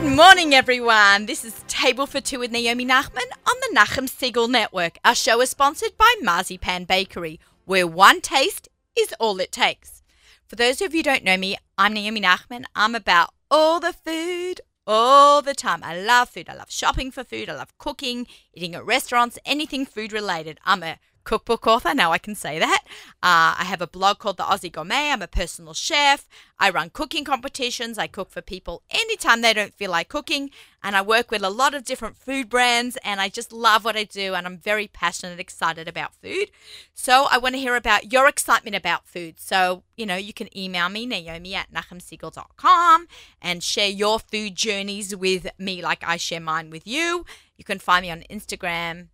Good morning, everyone. This is Table for Two with Naomi Nachman on the Nachum Siegel Network. Our show is sponsored by Marzipan Bakery, where one taste is all it takes. For those of you who don't know me, I'm Naomi Nachman. I'm about all the food all the time. I love food. I love shopping for food. I love cooking, eating at restaurants, anything food related. I'm a cookbook author. Now I can say that. Uh, I have a blog called The Aussie Gourmet. I'm a personal chef. I run cooking competitions. I cook for people anytime they don't feel like cooking. And I work with a lot of different food brands. And I just love what I do. And I'm very passionate, and excited about food. So I want to hear about your excitement about food. So, you know, you can email me, Naomi at nachumsiegel.com, and share your food journeys with me like I share mine with you. You can find me on Instagram,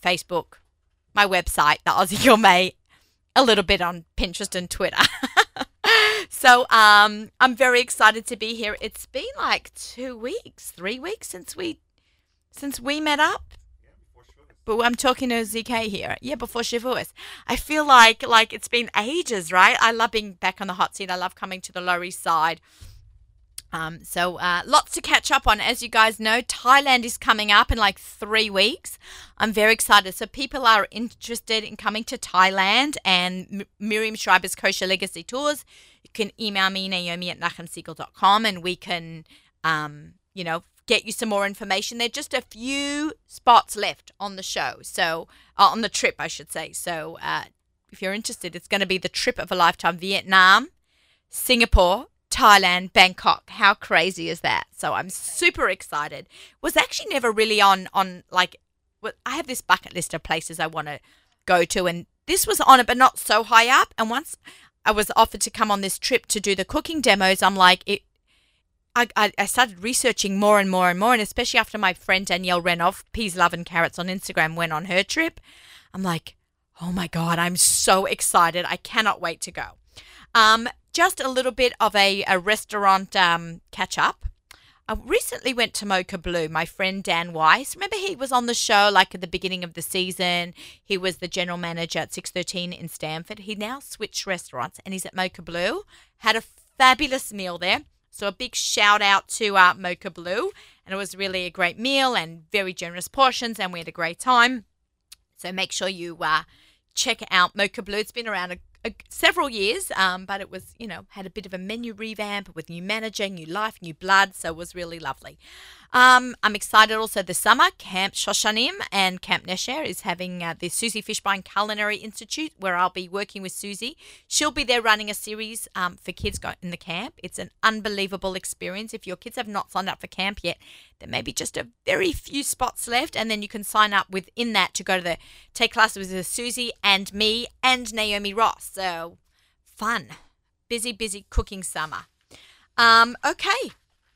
Facebook, my website, the Aussie Gourmet, a little bit on Pinterest and Twitter. so um, I'm very excited to be here. It's been like two weeks, three weeks since we since we met up. But I'm talking to ZK here. Yeah, before Shavuos. I feel like like it's been ages, right? I love being back on the hot seat. I love coming to the Lower East Side. Um, so uh, lots to catch up on. As you guys know, Thailand is coming up in like three weeks. I'm very excited. So people are interested in coming to Thailand and M- Miriam Schreiber's Kosher Legacy Tours. You can email me, Naomi at nachumsiegel.com, and we can, um, you know, get you some more information. There are just a few spots left on the show. So uh, on the trip, I should say. So uh, if you're interested, it's going to be the trip of a lifetime Vietnam, Singapore, Thailand, Bangkok. How crazy is that? So I'm super excited. Was actually never really on on like I have this bucket list of places I want to go to and this was on it but not so high up and once I was offered to come on this trip to do the cooking demos, I'm like it I, I, started researching more and more and more, and especially after my friend Danielle Renov, Peas, Love, and Carrots on Instagram, went on her trip, I'm like, oh my God, I'm so excited. I cannot wait to go. Um, just a little bit of a, a restaurant um, catch up. I recently went to Mocha Bleu. My friend Dan Weiss, remember he was on the show like at the beginning of the season. He was the general manager at 613 in Stanford. He now switched restaurants and he's at Mocha Bleu. Had a fabulous meal there. So a big shout out to uh, Mocha Bleu. And it was really a great meal and very generous portions and we had a great time. So make sure you uh, check out Mocha Bleu. It's been around a several years, um, but it was, you know, had a bit of a menu revamp with new manager, new life, new blood. So it was really lovely. Um, I'm excited also this summer. Camp Shoshanim and Camp Nesher is having uh, the Susie Fishbine Culinary Institute where I'll be working with Susie. She'll be there running a series um, for kids in the camp. It's an unbelievable experience. If your kids have not signed up for camp yet, there may be just a very few spots left, and then you can sign up within that to go to the take classes with Susie and me and Naomi Ross. So fun, busy, busy cooking summer. Um, okay,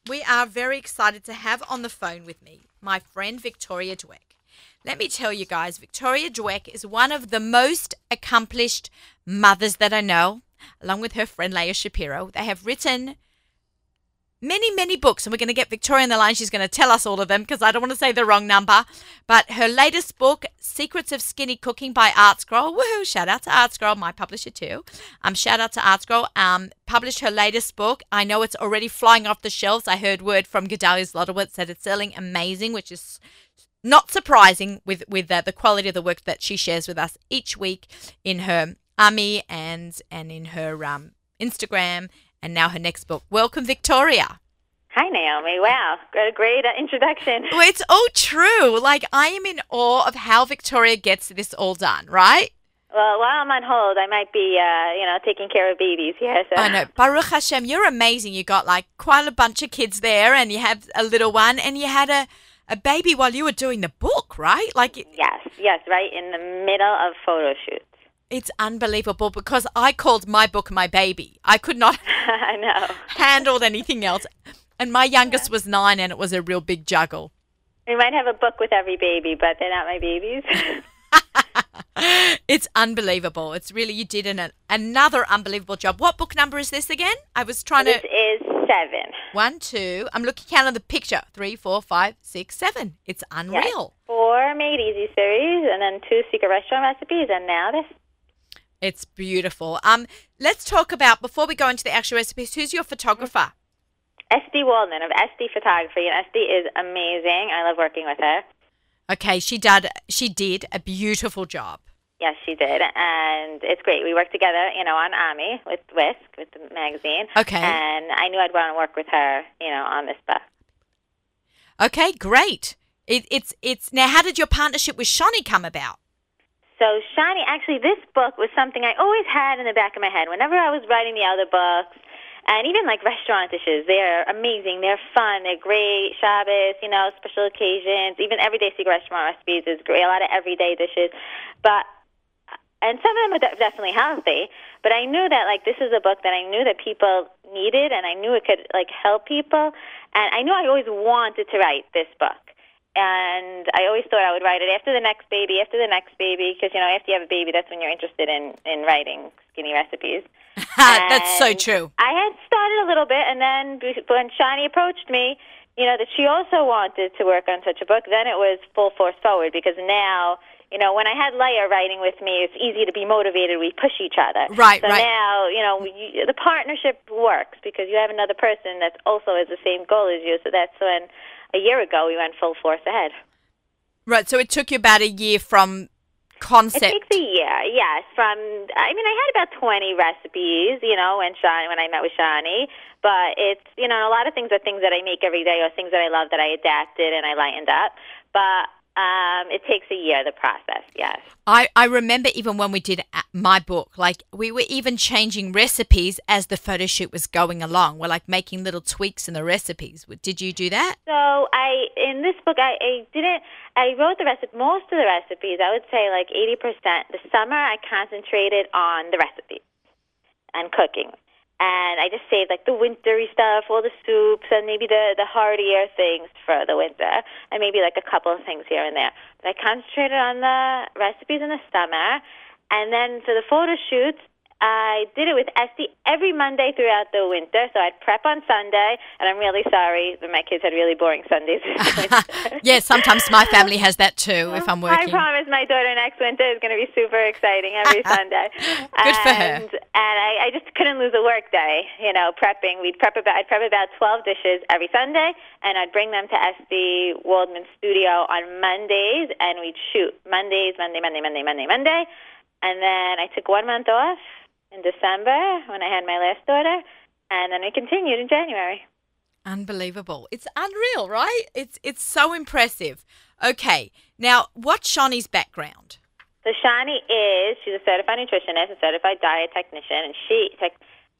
we are very excited to have on the phone with me my friend Victoria Dweck. Let me tell you guys, Victoria Dweck is one of the most accomplished mothers that I know, along with her friend Leah Shapiro. They have written many, many books, and we're going to get Victoria on the line. She's going to tell us all of them because I don't want to say the wrong number. But her latest book, Secrets of Skinny Cooking by Art Scroll. Woohoo! Shout out to Art Scroll, my publisher too. Um, shout out to Art Scroll. Um, published her latest book. I know it's already flying off the shelves. I heard word from Gedalia Zlotowitz that it's selling amazing, which is not surprising with with uh, the quality of the work that she shares with us each week in her Ami and and in her um, Instagram and now her next book. Welcome, Victoria. Hi, Naomi. Wow, a great uh, introduction. Well, it's all true. Like, I am in awe of how Victoria gets this all done, right? Well, while I'm on hold, I might be, uh, you know, taking care of babies. Yes. Yeah, so. I know. Baruch Hashem, you're amazing. You got like quite a bunch of kids there, and you have a little one, and you had a, a baby while you were doing the book, right? Like. Yes, yes, right in the middle of photo shoot. It's unbelievable because I called my book my baby. I could not I know. handled anything else. And my youngest was nine and it was a real big juggle. We might have a book with every baby, but they're not my babies. it's unbelievable. It's really you did an another unbelievable job. What book number is this again? I was trying this to. This is seven. One, two. I'm looking on the picture. Three, four, five, six, seven. It's unreal. Yes. Four made easy series, and then two secret restaurant recipes, and now this. It's beautiful. Um, let's talk about before we go into the actual recipes. Who's your photographer? Esty Waldman of SD Photography, and SD is amazing. I love working with her. Okay, she did. She did a beautiful job. Yes, she did, and it's great. We worked together, you know, on Ami with Whisk with the magazine. Okay. And I knew I'd want to work with her, you know, on this book. Okay, great. It, it's it's now. How did your partnership with Shani come about? So Shani, actually, this book was something I always had in the back of my head. Whenever I was writing the other books, and even like restaurant dishes, they're amazing. They're fun. They're great. Shabbos, you know, special occasions, even everyday secret restaurant recipes is great. A lot of everyday dishes, but and some of them are de- definitely healthy. But I knew that like this is a book that I knew that people needed, and I knew it could like help people. And I knew I always wanted to write this book. And I always thought I would write it after the next baby, after the next baby, because you know after you have a baby, that's when you're interested in in writing skinny recipes. That's so true. I had started a little bit, and then when Shani approached me, you know, that she also wanted to work on such a book, then it was full force forward because now, you know, when I had Leah writing with me, it's easy to be motivated. We push each other. Right, so right. now, you know, you, the partnership works because you have another person that also has the same goal as you. So that's when a year ago we went full force ahead. Right. So it took you about a year from concept. It takes a year, yes. From I mean, I had about twenty recipes, you know, when Shani, when I met with Shani. But it's you know, a lot of things are things that I make every day, or things that I love that I adapted and I lightened up. But um, it takes a year, the process, yes. I, I remember even when we did my book, like we were even changing recipes as the photo shoot was going along. We're like making little tweaks in the recipes. Did you do that? So I in this book I, I didn't I wrote the recipe most of the recipes I would say like eighty percent. The summer I concentrated on the recipes and cooking. And I just saved like the wintry stuff, all the soups and maybe the the heartier things for the winter and maybe like a couple of things here and there. But I concentrated on the recipes in the summer and then for the photo shoots I did it with Esty every Monday throughout the winter. So I'd prep on Sunday, and I'm really sorry that my kids had really boring Sundays. Yeah, sometimes my family has that too if I'm working. I promise my daughter next winter is going to be super exciting every Sunday. Good for her. and, And I, I just couldn't lose a work day, you know, prepping. We'd prep about, I'd prep about 12 dishes every Sunday, and I'd bring them to Esty Waldman Studio on Mondays, and we'd shoot Mondays, Monday, Monday, Monday, Monday, Monday. And then I took one month off in December when I had my last daughter, and then we continued in January. Unbelievable. It's unreal, right? It's it's so impressive. Okay. Now, what's Shani's background? So Shani is she's a certified nutritionist, a certified diet technician, and she tech,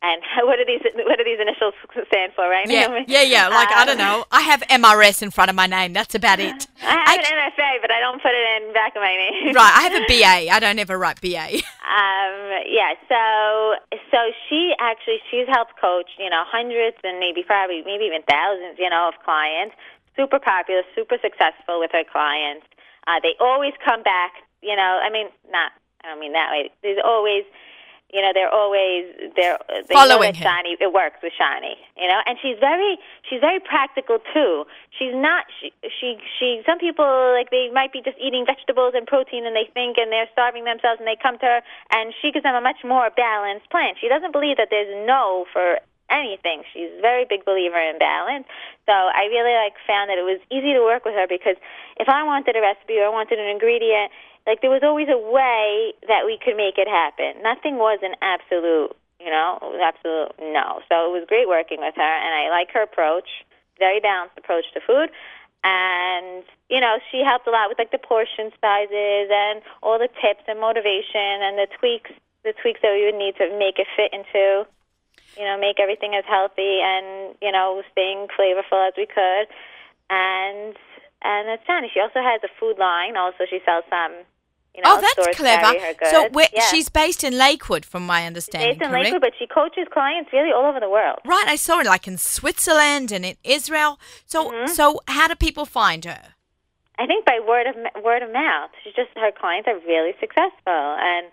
and what are these what are these initials stand for, right? Yeah, yeah, yeah. Like I don't Um, know. I have MRS in front of my name. That's about it. I have Act- an MFA, but I don't put it in back of my name. right. I have a BA. I don't ever write BA. Um, yeah, so so she actually she's helped coach, you know, hundreds and maybe probably maybe even thousands, you know, of clients. Super popular, super successful with her clients. Uh, they always come back, you know. I mean, not I don't mean that way. There's always, you know, they're always they're they Following know Shani. It works with Shani, you know, and she's very she's very practical too. She's not she she she. Some people like they might be just eating vegetables and protein, and they think and they're starving themselves, and they come to her, and she gives them a much more balanced plan. She doesn't believe that there's no for anything. She's a very big believer in balance. So I really like found that it was easy to work with her because if I wanted a recipe or I wanted an ingredient, like there was always a way that we could make it happen. Nothing was an absolute, you know, absolute no. So it was great working with her, and I like her approach, very balanced approach to food. And you know, she helped a lot with like the portion sizes and all the tips and motivation and the tweaks, the tweaks that we would need to make it fit into you know, make everything as healthy and you know, staying flavorful as we could. And and it's Johnny. She also has a food line. Also, she sells some. You know, oh, that's clever. her. So yeah. she's based in Lakewood, from my understanding, based in correct? Lakewood, but she coaches clients really all over the world. Right, I saw it like in Switzerland and in Israel. So, Mm-hmm. so how do people find her? I think by word of word of mouth. She's just her clients are really successful, and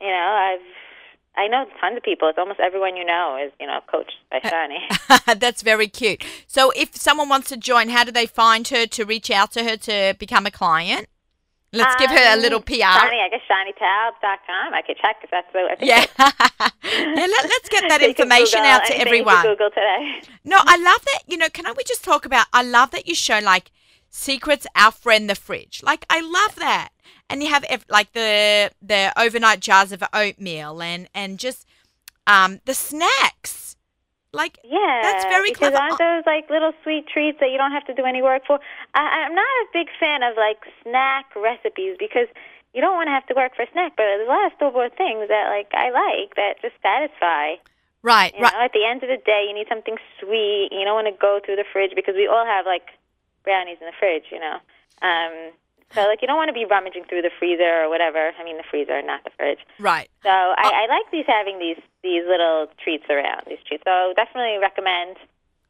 you know, I've I know tons of people. It's almost everyone you know is you know coached by Shani. That's very cute. So, if someone wants to join, how do they find her to reach out to her to become a client? Let's give her a Um, little PR. Shani, I guess shinytabs.com. I could check if that's the. I think Yeah. yeah let, us get that information out to everyone. Google today. No, I love that. You know, can I we just talk about? I love that you show like secrets our friend the fridge. Like I love that, and you have like the the overnight jars of oatmeal and and just um the snacks. Like Yeah, That's very because clever. aren't those like little sweet treats that you don't have to do any work for? I, I'm not a big fan of like snack recipes because you don't want to have to work for a snack. But there's a lot of store bought things that like I like that just satisfy. right, You right. know, at the end of the day, you need something sweet. You don't want to go through the fridge because we all have like brownies in the fridge. You know, um, so like you don't want to be rummaging through the freezer or whatever. I mean, the freezer, not the fridge. Right. So I, I like these having these these little treats around these treats. So definitely recommend.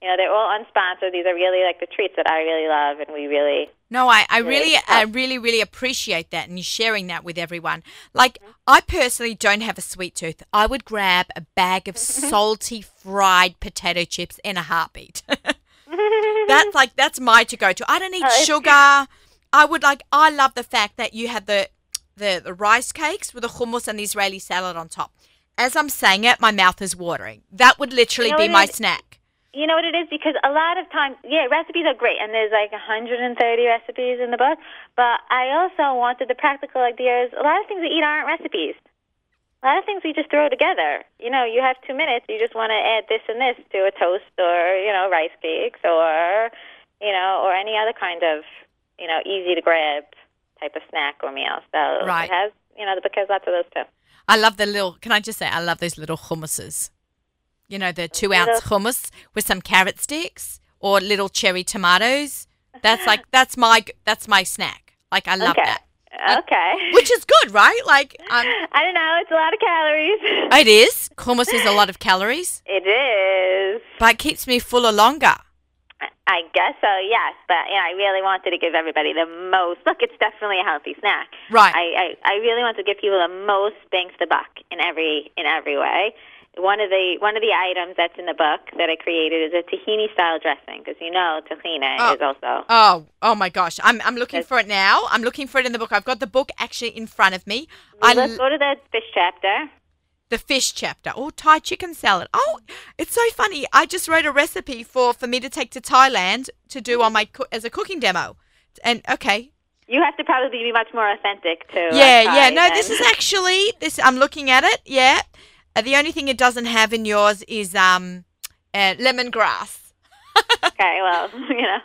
You know, they're all unsponsored. These are really like the treats that I really love, and we really. No, I, I really, Really I really, really appreciate that and you sharing that with everyone. Like, I personally don't have a sweet tooth. I would grab a bag of salty fried potato chips in a heartbeat. that's like, that's my to go to. I don't eat Oh, sugar. I would like, I love the fact that you have the, the, the rice cakes with the hummus and the Israeli salad on top. As I'm saying it, my mouth is watering. That would literally You know be my is? snack. You know what it is? Because a lot of times, yeah, recipes are great, and there's like 130 recipes in the book. But I also wanted the practical ideas. A lot of things we eat aren't recipes. A lot of things we just throw together. You know, you have two minutes, you just want to add this and this to a toast, or you know, rice cakes, or you know, or any other kind of you know, easy to grab type of snack or meal. So Right. it has, you know, the book has lots of those too. I love the little. Can I just say, I love those little hummuses. You know, the two ounce hummus with some carrot sticks or little cherry tomatoes. That's like that's my that's my snack. Like I love okay. that, Okay. which is good, right? Like um, I don't know. It's a lot of calories. it is. Hummus is a lot of calories, it is. but it keeps me fuller longer. I guess so, yes. But yeah, I really wanted to give everybody the most. Look, it's definitely a healthy snack. Right. I, I, I really want to give people the most bang for the buck in every in every way. One of the one of the items that's in the book that I created is a tahini style dressing because you know tahini Oh. is also Oh, oh my gosh! I'm I'm looking for it now. I'm looking for it in the book. I've got the book actually in front of me. Well, I let's go to the fish chapter. the fish chapter. Oh, Thai chicken salad. Oh, it's so funny. I just wrote a recipe for for me to take to Thailand to do on my as a cooking demo. And okay, You have to probably be much more authentic to uh, yeah, yeah. No, this is actually this. I'm looking at it. Yeah, uh, the only thing it doesn't have in yours is um, uh, lemongrass. okay. Well, you know,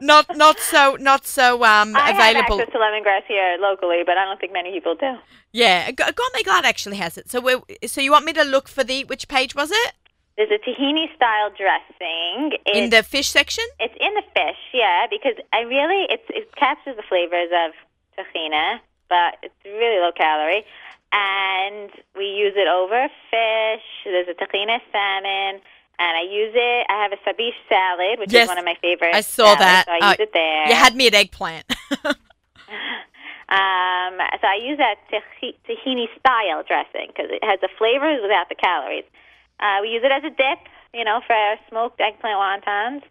Not not so not so um I available. I have access to lemongrass here locally, but I don't think many people do. Yeah, Gourmet Glatt actually has it. So we so you want me to look for the which page was it? There's a tahini style dressing. It's, In the fish section? it's in the fish, yeah, because I really it's it captures the flavors of tahini, but it's really low calorie. And we use it over fish. There's a tahini salmon, and I use it. I have a sabich salad, which Yes, is one of my favorites. I saw salads, that. So I Uh, use it there. You had me at eggplant. Um, so I use that tahi- tahini style dressing because it has the flavors without the calories. Uh, we use it as a dip, you know, for our smoked eggplant wontons.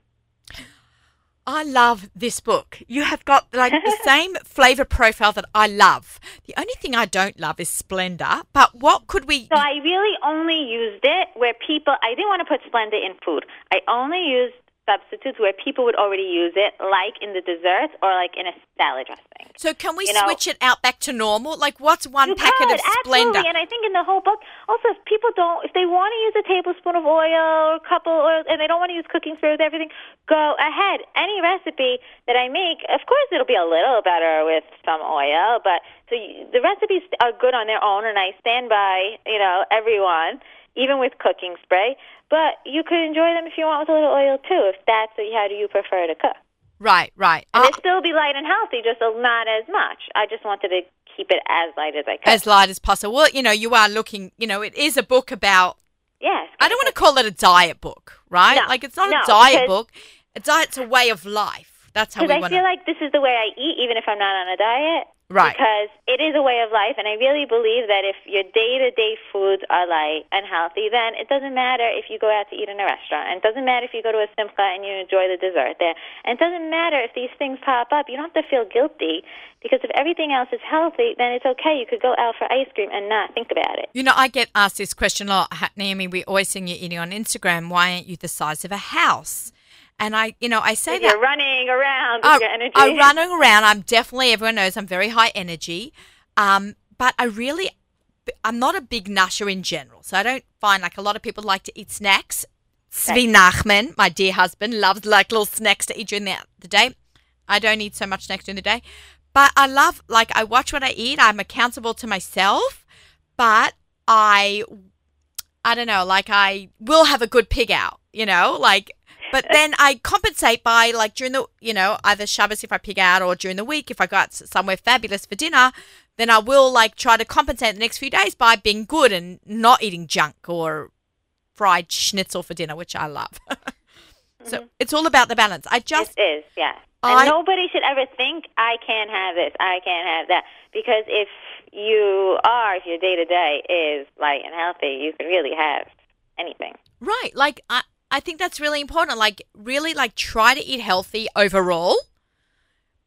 I love this book. You have got like the same flavor profile that I love. The only thing I don't love is Splenda. But what could we? So I really only used it where people. I didn't want to put Splenda in food. I only used substitutes where people would already use it, like in the desserts or like in a salad dressing. So can we you know- switch it out back to normal? Like, what's one You packet could, of Splenda? absolutely. And I think in the whole book, also, if people don't, if they want to use a tablespoon of oil or a couple oil, and they don't want to use cooking spray with everything, go ahead. Any recipe that I make, of course, it'll be a little better with some oil, but so you, the recipes are good on their own, and I stand by, you know, everyone, even with cooking spray. But you could enjoy them if you want with a little oil too, if that's how do you prefer to cook. Right, right. And Uh, it still be light and healthy, just not as much. I just wanted to keep it as light as I could. as light as possible. Well, you know, you are looking. You know, it is a book about. yes. I don't want to call it a diet book, right? No, like it's not no, a diet book. A diet's a way of life. That's how we Because I want feel like this is the way I eat, even if I'm not on a diet. Right. Because it is a way of life, and I really believe that if your day-to-day foods are light and healthy, then it doesn't matter if you go out to eat in a restaurant, and it doesn't matter if you go to a simcha and you enjoy the dessert there, and it doesn't matter if these things pop up. You don't have to feel guilty because if everything else is healthy, then it's okay. You could go out for ice cream and not think about it. You know, I get asked this question a lot. Naomi, we always see you eating on Instagram. Why aren't you the size of a house? And I, you know, I say that You're running around with I, your energy. I'm running around. I'm definitely, everyone knows I'm very high energy. Um, but I really, I'm not a big nasher in general. So I don't find like a lot of people like to eat snacks. Svi Nachman, my dear husband, loves like little snacks to eat during the, the day. I don't eat so much snacks during the day. But I love, like, I watch what I eat. I'm accountable to myself. But I, I don't know, like, I will have a good pig out, you know? Like, but then I compensate by like during the you know either Shabbos if I pig out or during the week if I go out somewhere fabulous for dinner, then I will like try to compensate the next few days by being good and not eating junk or fried schnitzel for dinner, which I love. so mm-hmm. it's all about the balance. I just It is, yeah. I- And nobody should ever think I can't have this, I can't have that, because if you are, if your day to day is light and healthy, you can really have anything. right like I I think that's really important. Like really like try to eat healthy overall.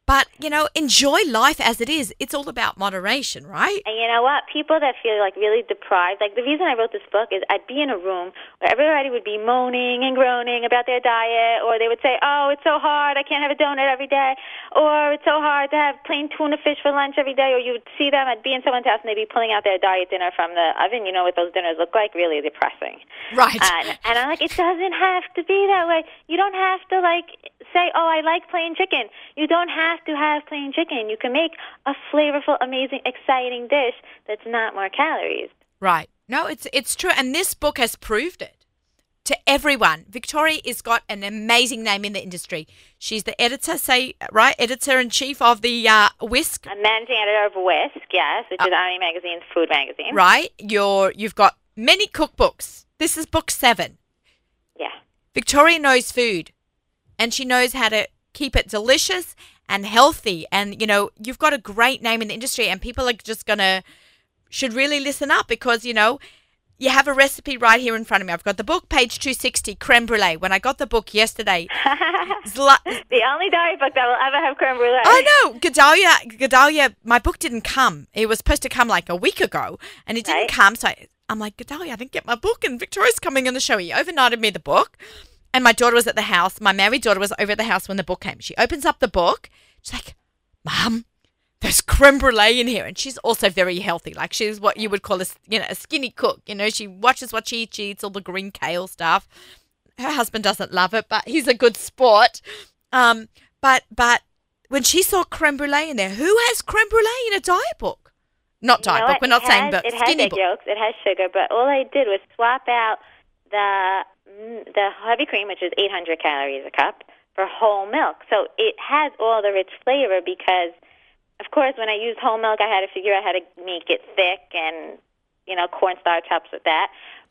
But, you know, enjoy life as it is. It's all about moderation, right? And you know what? People that feel like really deprived, like the reason I wrote this book is I'd be in a room where everybody would be moaning and groaning about their diet, or they would say, "Oh, it's so hard. I can't have a donut every day," or "It's so hard to have plain tuna fish for lunch every day." Or you would see them, I'd be in someone's house and they'd be pulling out their diet dinner from the oven. You know what those dinners look like? Really depressing. Right. And, and I'm like, it doesn't have to be that way. You don't have to like say, oh, I like plain chicken. You don't have to have plain chicken. You can make a flavorful, amazing, exciting dish that's not more calories. Right. No, it's it's true, and this book has proved it to everyone. Victoria has got an amazing name in the industry. She's the editor, say right, editor in chief of the uh, Whisk. I'm managing editor of Whisk, yes, which is Ami Magazine's food magazine. Right. You're you've got many cookbooks. This is book seven. Yeah. Victoria knows food, and she knows how to keep it delicious and healthy. And you know, you've got a great name in the industry, and people are just gonna should really listen up because you know you have a recipe right here in front of me. I've got the book, page two sixty, creme brulee. When I got the book yesterday, Zla- the only diet book that will ever have creme brulee. Oh, I know Gedalia. Gedalia, my book didn't come. It was supposed to come like a week ago, and it didn't Right. come. So I, I'm like, Gedalia, I didn't get my book, and Victoria's coming on the show. He overnighted me the book, and my daughter was at the house. My married daughter was over at the house when the book came. She opens up the book. She's like, Mom, there's creme brulee in here, and she's also very healthy. Like she's what you would call a you know a skinny cook. You know, she watches what she eats. She eats all the green kale stuff. Her husband doesn't love it, but he's a good sport. Um, but but when she saw creme brulee in there, who has creme brulee in a diet book? Not diet book. We're not saying, but it has skinny egg book. yolks. It has sugar, but all I did was swap out the Mm, the heavy cream, which is 800 calories a cup, for whole milk. So it has all the rich flavor because, of course, when I used whole milk, I had to figure out how to make it thick and you know cornstarch helps with that.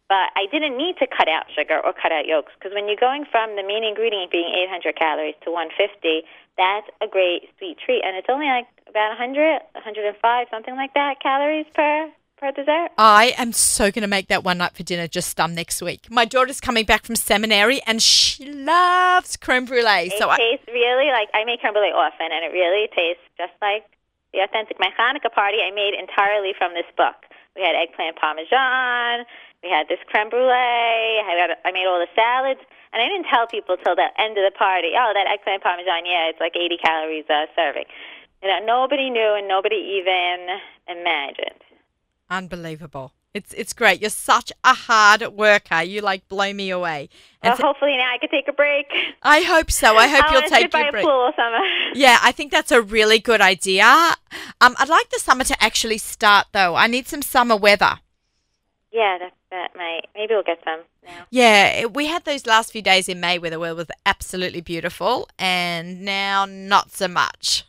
But I didn't need to cut out sugar or cut out yolks because when you're going from the main ingredient being 800 calories to 150, that's a great sweet treat, and it's only like about 100, 105, something like that calories per per dessert. I am so going to make that one night for dinner just um next week. My daughter's coming back from seminary and she loves creme brulee. It So I, tastes really like I make creme brulee often, and it really tastes just like the authentic. My Hanukkah party I made entirely from this book. We had eggplant parmesan. We had this creme brulee. I, had, I made all the salads, and I didn't tell people till the end of the party. Oh, that eggplant parmesan, yeah, it's like 80 calories a serving. You know, nobody knew, and nobody even imagined. Unbelievable. It's it's great. You're such a hard worker. You like blow me away. And Well, so- hopefully now I can take a break. I hope so. I hope you'll take your a break. pool all summer. Yeah, I think that's a really good idea. Um, I'd like the summer to actually start though. I need some summer weather. Yeah, that that might. Maybe we'll get some now. Yeah, we had those last few days in May where the weather was absolutely beautiful, and now not so much.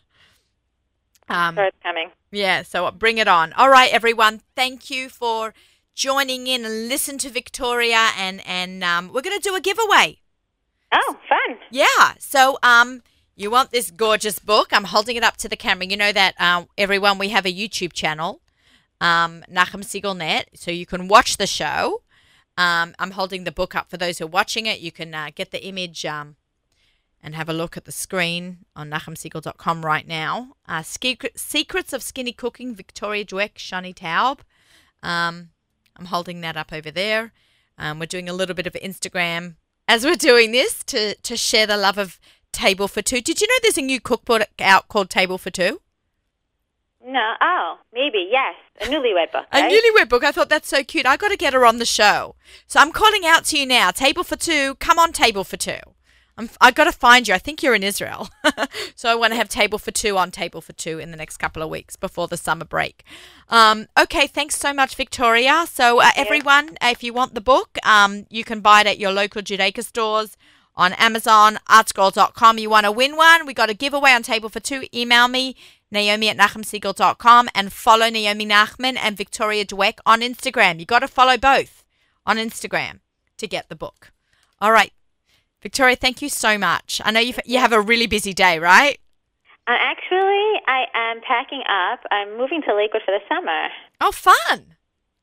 Um, So it's coming. yeah, so bring it on. All right, everyone. Thank you for joining in and listen to Victoria, and and um, we're going to do a giveaway. Oh, fun. Yeah. So um You want this gorgeous book? I'm holding it up to the camera. You know that um, everyone we have a YouTube channel, um, Nachum Siegel Net, so you can watch the show. Um, I'm holding the book up for those who are watching it. You can uh, get the image um, and have a look at the screen on nachumsiegel.com right now. Uh, Secrets of Skinny Cooking, Victoria Dweck, Shani Taub. Um, I'm holding that up over there. Um, we're doing a little bit of Instagram as we're doing this to, to share the love of Table for Two. Did you know there's a new cookbook out called Table for Two? No. Oh, maybe yes. A newlywed book. A newlywed book. I thought that's so cute. I got to get her on the show. So I'm calling out to you now. Table for two. Come on, table for two. I'm, I got to find you. I think you're in Israel. so I want to have table for two on table for two in the next couple of weeks before the summer break. Um, okay, thanks so much, Victoria. So uh, everyone, if you want the book, um, you can buy it at your local Judaica stores on Amazon, artscroll.com. You want to win one? We got a giveaway on table for two. Email me, Naomi at NachumSiegel.com and follow Naomi Nachman and Victoria Dweck on Instagram. You got to follow both on Instagram to get the book. All right. Victoria, thank you so much. I know you you have a really busy day, right? Uh, actually, I am packing up. I'm moving to Lakewood for the summer. Oh, fun.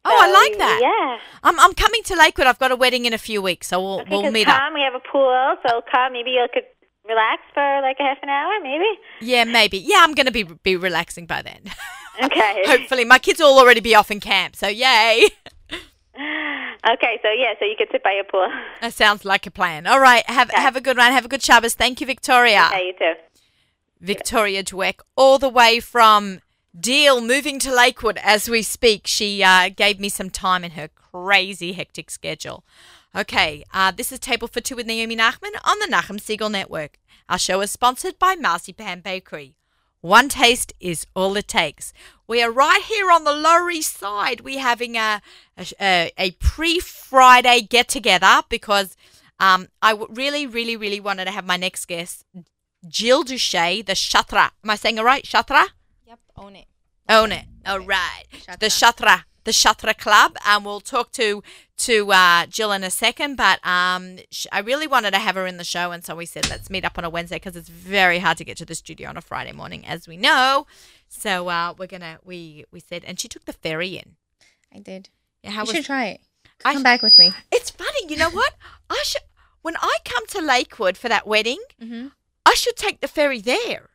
Oh, I like that. Yeah. I'm, I'm coming to Lakewood. I've got a wedding in a few weeks, so we'll, Okay, we'll meet come, up. we have a pool, so come. Maybe you could relax for like a half an hour, maybe. Yeah, maybe. Yeah, I'm going to be be relaxing by then. Okay. Hopefully. My kids will already be off in camp, so yay. okay, so yeah, so you could sit by your pool. That sounds like a plan. All right. Have have a good one. Have a good Shabbos. Thank you, Victoria. Okay, you too. Victoria Dweck, all the way from Deal, moving to Lakewood as we speak. She uh, gave me some time in her crazy, hectic schedule. Okay, uh, this is Table for Two with Naomi Nachman on the Nachum Siegel Network. Our show is sponsored by Marzipan Bakery. One taste is all it takes. We are right here on the Lower East Side. We're having a a, a pre Friday get together because um, I w- really, really, really wanted to have my next guest, Jill Duche, the Shatra. Am I saying it right? Shatra? Yep, own it. Own it. All right. The Shatra. The Shatra Club. And we'll talk to to uh, Jill in a second. But um, sh- I really wanted to have her in the show. And so we said, let's meet up on a Wednesday because it's very hard to get to the studio on a Friday morning, as we know. So uh, we're to, we, we said, and she took the ferry in. I did. Yeah, how you was should try it. I Come sh- back with me. It's funny, you know what? I should when I come to Lakewood for that wedding, Mm-hmm. I should take the ferry there,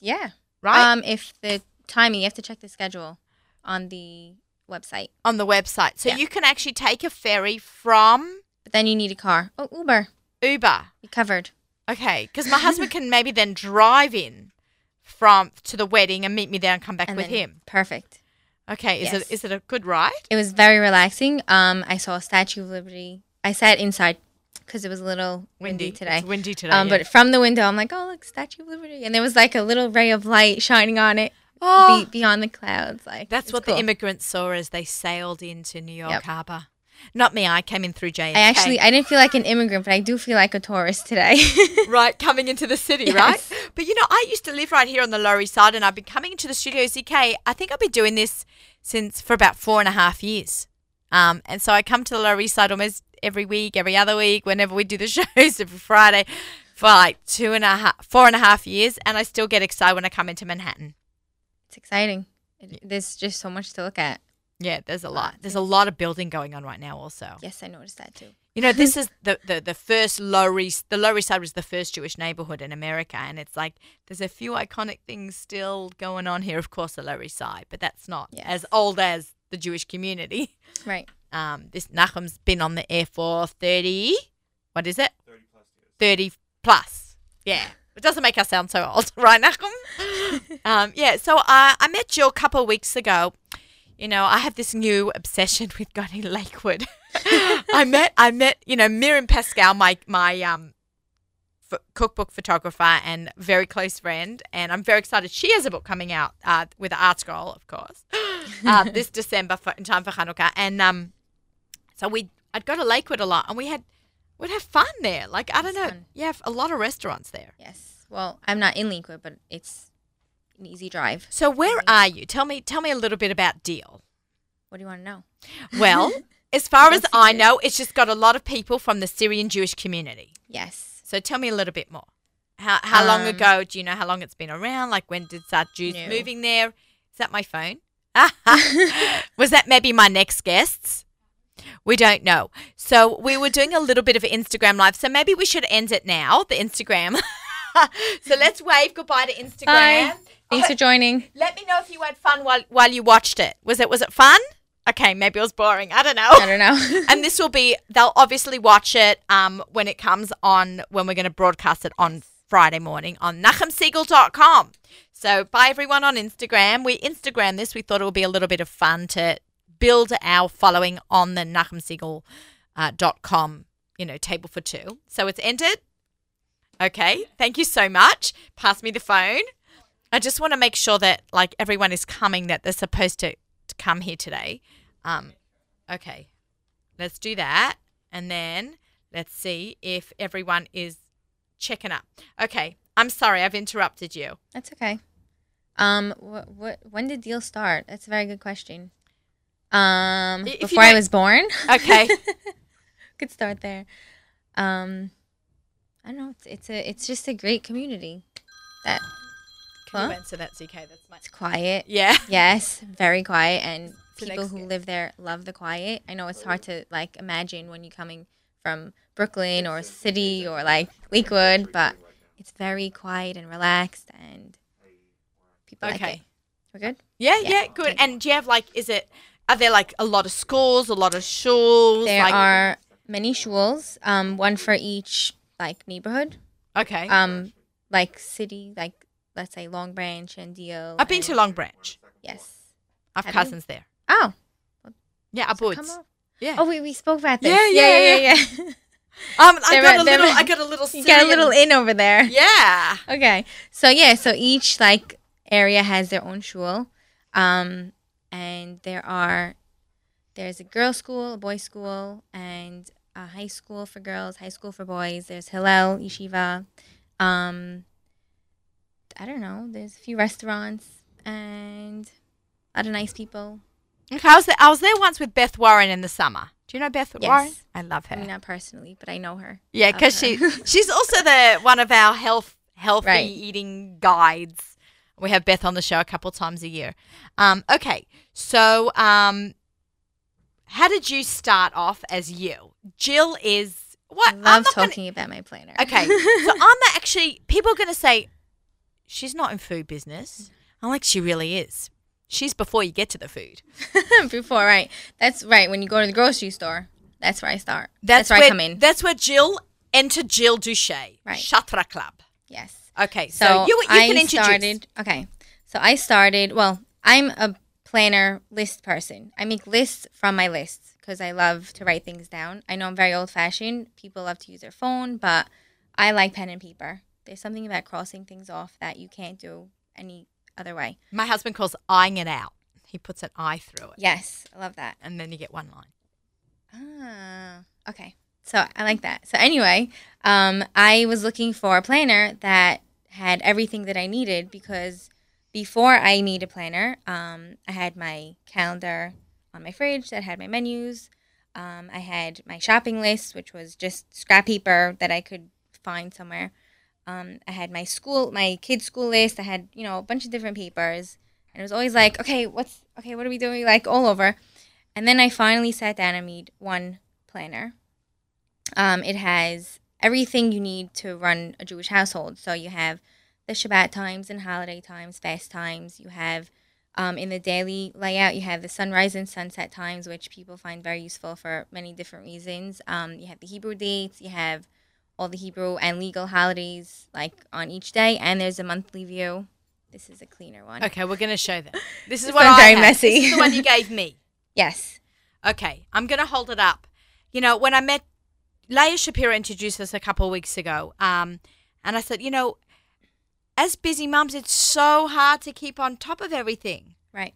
Yeah. right? Um, if the timing, you have to check the schedule on the website. On the website. So Yeah. you can actually take a ferry from But then you need a car. Oh, Uber. Uber. You're covered. Okay, because my husband can maybe then drive in from to the wedding and meet me there and come back And with then- him. Perfect. Okay, is Yes. it is it a good ride? It was very relaxing. Um, I saw a Statue of Liberty. I sat inside because it was a little windy, today. It's windy today. Um, yeah. but from the window, I'm like, oh, look, Statue of Liberty, and there was like a little ray of light shining on it oh, be- beyond the clouds. Like that's what cool. the immigrants saw as they sailed into New York Yep. Harbor. Not me. I came in through JFK. I actually, I didn't feel like an immigrant, but I do feel like a tourist today. right, coming into the city, Yes. right? But you know, I used to live right here on the Lower East Side, and I've been coming into the studio ZK. I think I've been doing this since for about four and a half years. Um, and so I come to the Lower East Side almost every week, every other week, whenever we do the shows every Friday, for like two and a half, four and a half years, and I still get excited when I come into Manhattan. It's exciting. It, there's just so much to look at. Yeah, there's a lot. There's a lot of building going on right now, also. Yes, I noticed that too. You know, this is the, the, the first Lower East, the Lower East Side was the first Jewish neighborhood in America. And it's like, there's a few iconic things still going on here, of course, the Lower East Side, but that's not Yes. as old as the Jewish community. Right. Um, this Nachum's been on the air for 30, what is it? 30 plus years. 30 plus. Yeah. It doesn't make us sound so old, right, Nachum? um, yeah, so uh, I met Jill a couple of weeks ago. You know, I have this new obsession with going to Lakewood. I met, I met, you know, Miriam Pascal, my my um, f- cookbook photographer and very close friend, and I'm very excited. She has a book coming out uh, with Art Scroll, of course, uh, this December for, in time for Hanukkah, and um, so we I'd go to Lakewood a lot, and we had we'd have fun there. Like I don't It's know, fun. you have a lot of restaurants there. Yes. Well, I'm not in Lakewood, but it's an easy drive. So where are you? Tell me, tell me a little bit about Deal. What do you want to know? Well, as far as I know, it's just got a lot of people from the Syrian Jewish community. Yes. So tell me a little bit more. How how long Um, ago? Do you know how long it's been around? Like when did start No. moving there? Is that my phone? Was that maybe my next guests? We don't know. So we were doing a little bit of Instagram live. So maybe we should end it now. The Instagram. so let's wave goodbye to Instagram. Bye. Thanks for joining. let me know if you had fun while while you watched it. Was it was it fun? Okay, maybe it was boring. I don't know. I don't know. and this will be they'll obviously watch it um, when it comes on when we're going to broadcast it on Friday morning on nachumsiegel.com. So bye everyone on Instagram. We Instagram this. We thought it would be a little bit of fun to build our following on the nachumsiegel.com, uh, dot com, you know, table for two. So it's entered. Okay, thank you so much. Pass me the phone. I just want to make sure that like everyone is coming that they're supposed to, to come here today. Um, okay, let's do that, and then let's see if everyone is checking up. Okay, I'm sorry I've interrupted you. That's okay. Um, what, what, when did deal start? That's a very good question. Um, If before I was born. Okay. Could start there. Um, I don't know. It's, it's a, it's just a great community. That Can you Huh? answer that, ZK? That's my it's quiet. yeah. Yes, very quiet, and the people who guest. live there love the quiet. I know it's hard to like imagine when you're coming from Brooklyn or city or like Lakewood, but it's very quiet and relaxed, and people like it. Okay. We're good. Yeah, Yeah. yeah, good. And do you have like, is it? Are there like a lot of schools, a lot of schools? There like, are many schools, um, one for each like neighborhood, Okay. um, like city, like let's say Long Branch and Deal. I've been and- to Long Branch. Yes. I've Have you? cousins there. Oh. Yeah, so Abwoods. come. Yeah. Oh, we, we spoke about this. Yeah, yeah, yeah, yeah. yeah. Um, I got a little. I got a little. you got a little in over there. Yeah. Okay. So yeah, so each like area has their own shul. Um and there are there's a girls school, a boys school, and a high school for girls, high school for boys. There's Hillel, Yeshiva. Um I don't know. There's a few restaurants and a lot of nice people. Okay, I was there. I was there once with Beth Warren in the summer. Do you know Beth Yes. Warren? I love her. I mean, not personally, but I know her. yeah, because she she's also the one of our health healthy Right. eating guides. We have Beth on the show a couple times a year. Um, okay, so um, how did you start off as you? Jill is what? I I'm love gonna- talking about my planner. Okay, so I'm actually. People are going to say she's not in food business. Mm-hmm. I'm like, she really is. She's before you get to the food. Before, right? That's right. When you go to the grocery store, that's where I start. That's, where, where I come in. That's where Jill enter Jill Duche, Right. Chatra Club. yes. Okay, so, So, you you I can introduce. started. Okay, so I started. Well, I'm a planner list person. I make lists from my lists because I love to write things down. I know I'm very old fashioned. People love to use their phone, but I like pen and paper. There's something about crossing things off that you can't do any other way. My husband calls eyeing it out. He puts an eye through it, Yes, I love that. and then you get one line. Ah, okay. So I like that. So anyway, um, I was looking for a planner that had everything that I needed because before I made a planner, um, I had my calendar on my fridge that had my menus. Um, I had my shopping list, which was just scrap paper that I could find somewhere. Um, I had my school, my kids' school list. I had you know a bunch of different papers, and it was always like, okay, what's okay? What are we doing? Like all over. And then I finally sat down and made one planner. Um, it has everything you need to run a Jewish household. So you have the Shabbat times and holiday times, fast times. You have um, in the daily layout, you have the sunrise and sunset times, which people find very useful for many different reasons. Um, you have the Hebrew dates. You have all the Hebrew and legal holidays like on each day, and there's a monthly view. This is a cleaner one. Okay, we're to show them. This is what I very have. messy. This is the one you gave me. Yes. Okay, I'm to hold it up. You know, when I met Leah Shapiro introduced us a couple of weeks ago, um, and I said, you know, as busy mums, it's so hard to keep on top of everything. Right.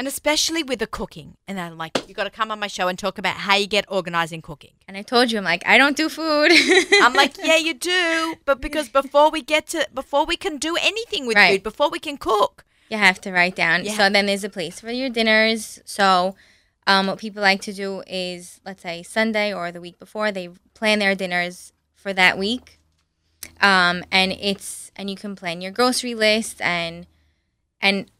And especially with the cooking. And I'm like, you got to come on my show and talk about how you get organized in cooking. And I told you, I'm like, I don't do food. I'm like, yeah, you do, but because before we get to, before we can do anything with Right. food, before we can cook, You have to write down. Yeah. So then there's a place for your dinners. So um, what people like to do is, let's say Sunday or the week before, they plan their dinners for that week. um, and it's and you can plan your grocery list and and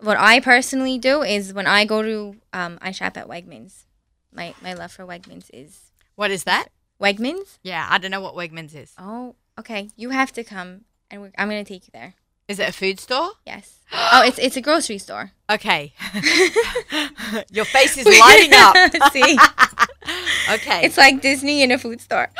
what I personally do is when I go to um, I shop at Wegmans. My my love for Wegmans is What is that? Wegmans. Yeah, I don't know what Wegmans is. Oh, okay. You have to come, and we're, I'm gonna take you there. Is it a food store? Yes. Oh, it's it's a grocery store. Okay. Your face is lighting up. See, Okay. it's like Disney in a food store.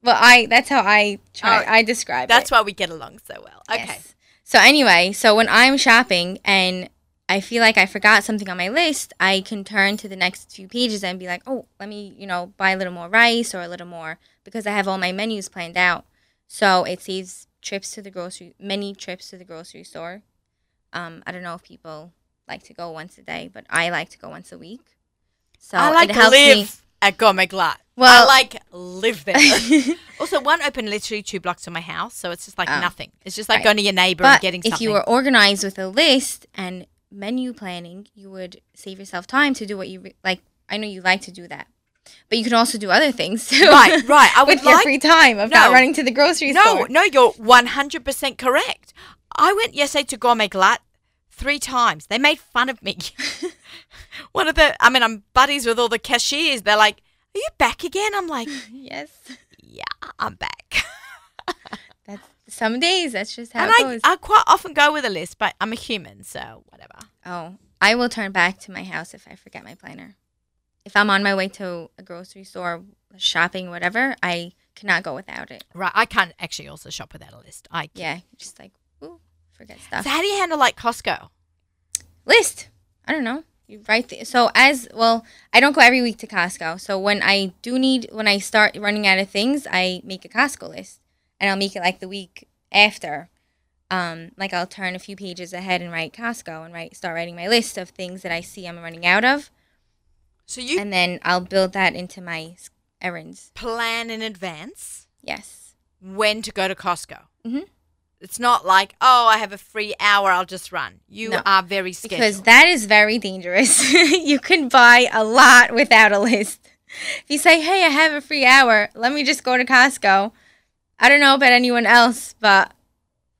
Well, I that's how I try. Oh, I describe That's it. why we get along so well. Okay. Yes. So anyway, so when I'm shopping and I feel like I forgot something on my list, I can turn to the next few pages and be like, oh, let me, you know, buy a little more rice or a little more because I have all my menus planned out. So it saves trips to the grocery, many trips to the grocery store. Um, I don't know if people like to go once a day, but I like to go once a week. So I like it helps live me. At Gourmet Glatt. Well- I like live there. also, one opened literally two blocks from my house, so it's just like Oh. nothing. It's just like Right. going to your neighbor and But getting if something. you were organized with a list and menu planning, you would save yourself time to do what you re- like. I know you like to do that, but you can also do other things too. right, right. I would with your like free time of No. not running to the grocery No, store. no, no, you're 100% correct. I went yesterday to Gourmet Glatt three times. They made fun of me. One of the, I mean, I'm buddies with all the cashiers. They're like, Are you back again? I'm like, Yes, Yeah, I'm back. that's some days. That's just how and it I, goes. I quite often go with a list, but I'm a human, so whatever. oh, I will turn back to my house if I forget my planner. If I'm on my way to a grocery store, shopping, whatever, I cannot go without it. Right, I can't actually also shop without a list. I Yeah, just like ooh, forget stuff. So how do you handle like Costco? list. I don't know. You write the, so as well. I don't go every week to Costco. So when I do need, when I start running out of things, I make a Costco list, and I'll make it like the week after. Um, like I'll turn a few pages ahead and write Costco and write start writing my list of things that I see I'm running out of, So you and then I'll build that into my errands. plan in advance Yes. when to go to Costco. Mhm. It's not like, oh, I have a free hour, I'll just run. You No, are very scheduled. Because that is very dangerous. you can buy a lot without a list. If you say, hey, I have a free hour, let me just go to Costco. I don't know about anyone else, but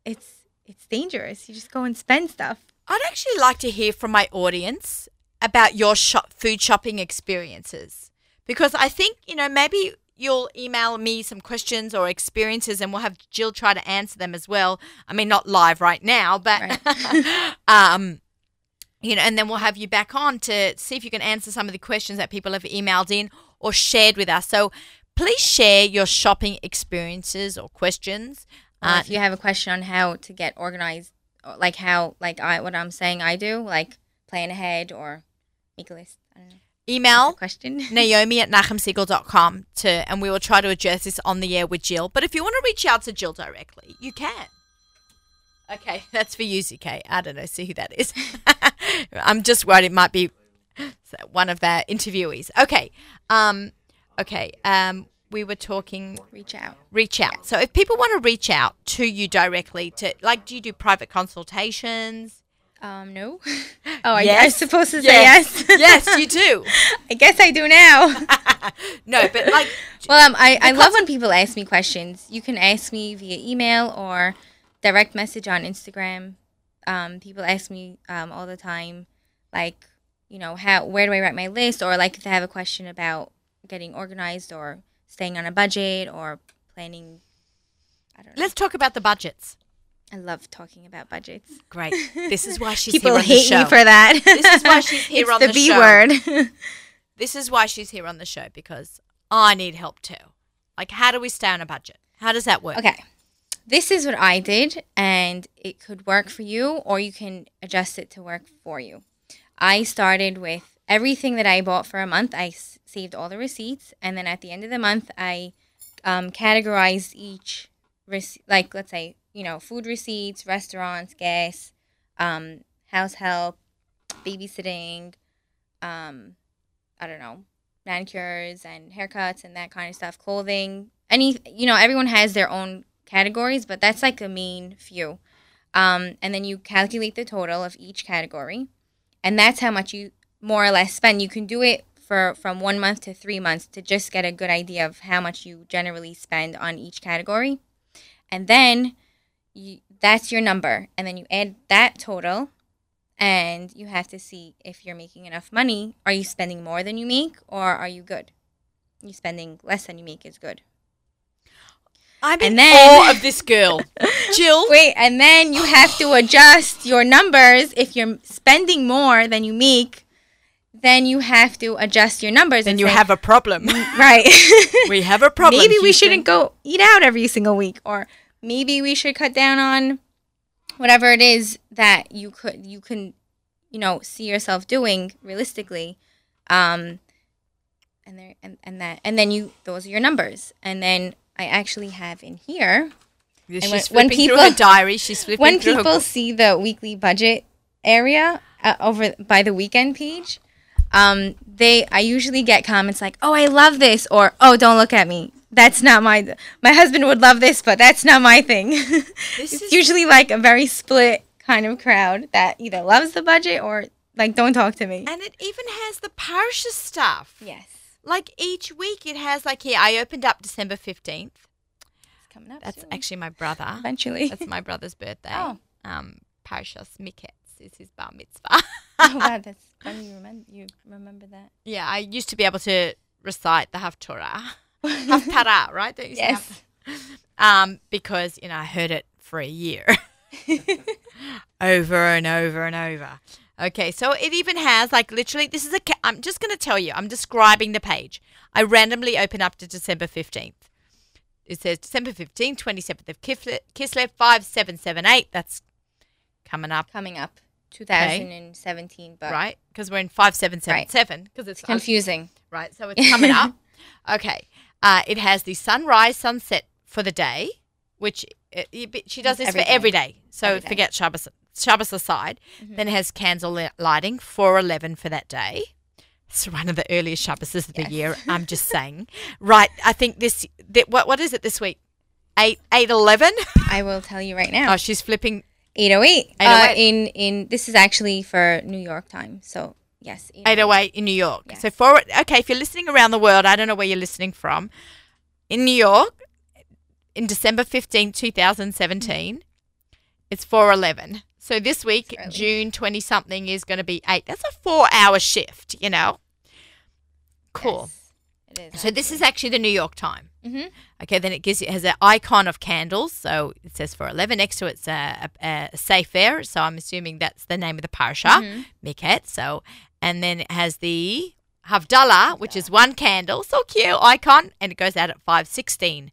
it's it's dangerous. You just go and spend stuff. I'd actually like to hear from my audience about your shop, food shopping experiences because I think you know maybe you'll email me some questions or experiences and we'll have Jill try to answer them as well. I mean, not live right now, but um, you know, and then we'll have you back on to see if you can answer some of the questions that people have emailed in or shared with us. So please share your shopping experiences or questions. Uh, if you have a question on how to get organized, like how, like I, what I'm saying I do, like plan ahead or make a list. I don't know. Email Question. Naomi at nachumsegal.com to, and we will try to address this on the air with Jill. But if you want to reach out to Jill directly, you can. Okay, that's for you, ZK. I don't know, see who that is. I'm just worried it might be one of their interviewees. Okay, um, okay. Um, we were talking Reach out. reach out. So if people want to reach out to you directly, to like, do you do private consultations? Um, no. Oh, I, Yes. I'm supposed to say yes. yes, you do. I guess I do now. no, but like, Well, um, I, I love when people ask me questions. You can ask me via email or direct message on Instagram. Um, people ask me um, all the time, like, you know, how where do I write my list, or like if they have a question about getting organized or staying on a budget or planning. I don't know. let's talk about the budgets. I love talking about budgets. Great. This is why she's people here on the hate show. me for that. This is why she's here it's on the show. the B show. word. This is why she's here on the show because I need help too. Like, how do we stay on a budget? How does that work? Okay. This is what I did, and it could work for you, or you can adjust it to work for you. I started with everything that I bought for a month. I s- saved all the receipts, and then at the end of the month, I um, categorized each, like, let's say, you know, food receipts, restaurants, gas, um, house help, babysitting, um, I don't know, manicures and haircuts and that kind of stuff, clothing, any, you know, everyone has their own categories, but that's like the main few. Um, and then you calculate the total of each category, and that's how much you more or less spend. You can do it for from one month to three months to just get a good idea of how much you generally spend on each category. and then you, that's your number, and then you add that total, and you have to see if you're making enough money. Are you spending more than you make, or are you good? You spending less than you make is good. I'm in And then- awe of this girl. Jill, Wait, and then you have to adjust your numbers. If you're spending more than you make, then you have to adjust your numbers. then and you say, have a problem. right. we have a problem. maybe we Houston. shouldn't go eat out every single week, or maybe we should cut down on whatever it is that you could you can you know see yourself doing realistically. Um, and there and, and that and then you those are your numbers, and then I actually have in here She's when- flipping when through people- her diary. She's flipping when through her people book. see the weekly budget area uh, over by the weekend page um they i usually get comments like oh i love this or oh don't look at me that's not my my husband would love this but that's not my thing This it's is usually like a very split kind of crowd that either loves the budget or like don't talk to me and it even has the parishes stuff. yes Like each week, it has like here. I opened up December fifteenth. it's coming up That's soon. actually my brother. eventually That's my brother's birthday. Oh. Um, Parashas Miketz is his bar mitzvah. oh wow that's funny you remember you remember that yeah, I used to be able to recite the Haftorah. Haftarah, right? Don't you yes Um, because you know I heard it for a year, over and over and over. Okay, so it even has like literally. This is a. ca- I'm just going to tell you. I'm describing the page. I randomly open up to December fifteenth. It says December fifteenth, twenty seventh of Kislev, Kislev five seven seven eight. That's coming up, coming up 2017 but right? Because we're in five seven seven seven. Because it's confusing right? So it's coming up. Okay. Uh, it has the sunrise, sunset for the day, which it, it- she does this every for every day. day. So Every day. forget Shabbos, Shabbos aside. Mm-hmm. Then it has candle li- lighting, 411 for that day. It's one of the earliest Shabbos of the Yes. year. I'm just saying. Right. I think this, th- what, what is it this week? 8, 811? I will tell you right now. Oh, she's flipping. 808. Uh, 808. in in this is actually for New York time. So yes, 808 in New York. Yes. So for okay, if you're listening around the world, I don't know where you're listening from. In New York, in December 15, 2017, it's 411. So this week, June 20 something is going to be 8. That's a 4-hour shift, you know. Cool. Yes, it is. So this is actually the New York time. Mhm. Okay, then it gives it has an icon of candles. So it says for eleven. Next to it's a, a, a sefer. So I'm assuming that's the name of the parasha, Mhm. Miketz. So and then it has the Havdalah, which is one candle, so cute icon, and it goes out at five sixteen.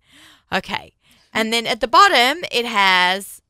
Okay, and then at the bottom it has,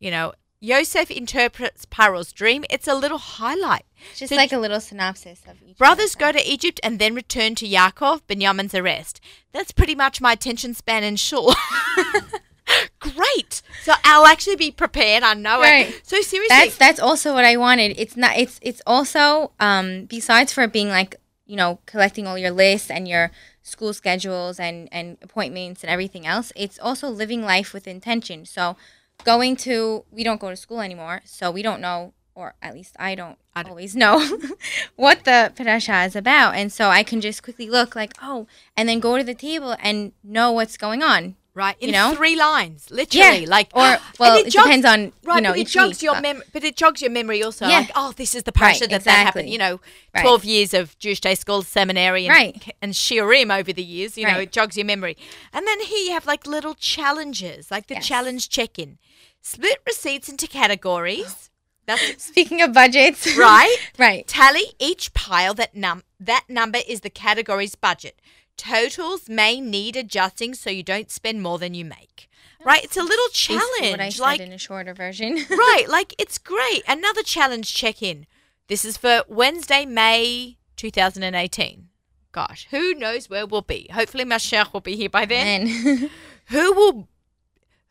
you know, Yosef interprets Paro's dream. It's a little highlight. just so- like a little synopsis of each. Brothers go to Egypt and then return to Yaakov, Benjamin's arrest. That's pretty much my attention span in shul. Great. So I'll actually be prepared. I know Right. it. So seriously, That's that's also what I wanted. It's not. It's it's also um besides for it being like you know collecting all your lists and your school schedules and and appointments and everything else. It's also living life with intention. So going to we don't go to school anymore, so we don't know, or at least I don't I don't- always know what the parasha is about, and so I can just quickly look like oh, and then go to the table and know what's going on. Right in you know? three lines, literally. Like or well, it, jogs- depends on Right, you know but it jogs week, your but- mem- but it jogs your memory also. Yeah. Like, oh, this is the parasha Right, that that happened. You know, Right. twelve years of Jewish day school, seminary, and Right. and shiurim over the years. You know, it jogs your memory. And then here you have like little challenges, like the Yes. challenge check-in. Split receipts into categories. That's Speaking of budgets, right. right. Tally each pile that num that number is the category's budget. Totals may need adjusting so you don't spend more than you make. Right? It's a little challenge. What I said like in a shorter version. right, like it's great. Another challenge check-in. This is for Wednesday, May 2018. Gosh, who knows where we'll be? Hopefully Mashiach will be here by then. And Who will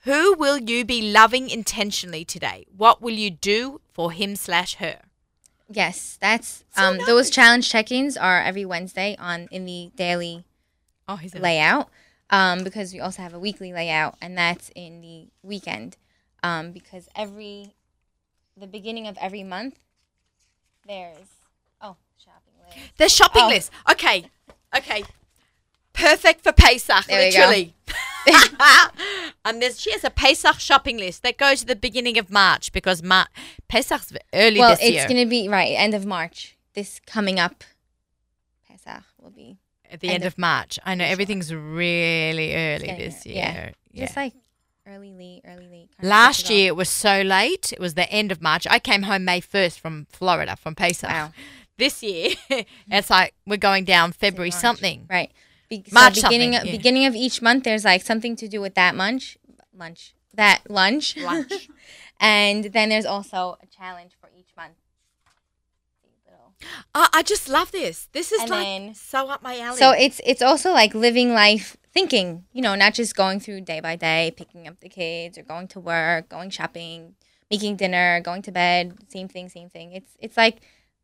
who will you be loving intentionally today? What will you do for him slash her? yes, that's So um those challenge check-ins are every Wednesday on in the daily Oh, he's a layout. Um, because we also have a weekly layout, and that's in the weekend. Um, because every the beginning of every month, there's oh shopping list. The shopping Oh. list. Okay. Okay. Perfect for Pesach, There literally. and there's, she has a Pesach shopping list that goes to the beginning of March because Mar- Pesach's early well, this it's year. gonna be right end of March. This coming up, Pesach will be at the end end of of March. I know everything's really early this year. Yeah. Yeah. just like early late, early late. Last year it was so late. It was the end of March. I came home May 1st from Florida from Pesach. Wow. This year it's like we're going down. February something. Right. Be- so March beginning something, of, yeah. beginning of each month, there's like something to do with that lunch, lunch, that lunch, Lunch. and then there's also a challenge for each month. Little- Oh, I just love this. This is And like then- so up my alley. So it's it's also like living life thinking, you know, not just going through day by day, picking up the kids or going to work, going shopping, making dinner, going to bed, same thing, same thing. It's it's like,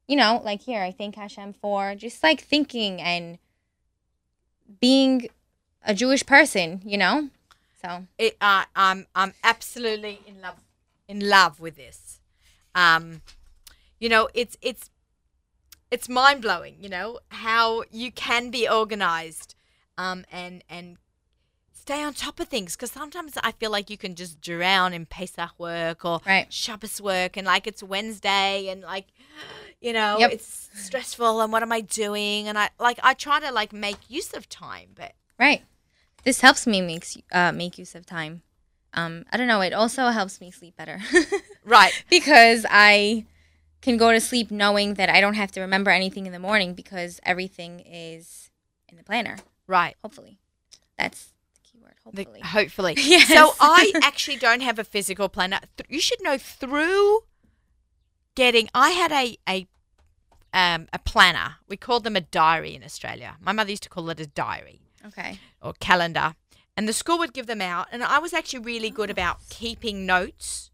you know, like here, I thank Hashem for just like thinking and being a Jewish person, you know? So it, uh, I'm I'm absolutely in love in love with this. Um, you know, it's it's it's mind blowing. You know how you can be organized, um, and and stay on top of things because sometimes I feel like you can just drown in Pesach work or Right. Shabbos work and like it's Wednesday and like you know Yep. it's stressful and what am I doing and I like I try to like make use of time but Right. This helps me makes uh, make use of time. Um, I don't know. It also helps me sleep better right because I can go to sleep knowing that I don't have to remember anything in the morning because everything is in the planner. right Hopefully, that's the key word. The- Hopefully. hopefully. Yes. So I actually don't have a physical planner. You should know through getting. I had a a um, a planner. We called them a diary in Australia. My mother used to call it a diary okay. or calendar, and the school would give them out. And I was actually really good about keeping notes.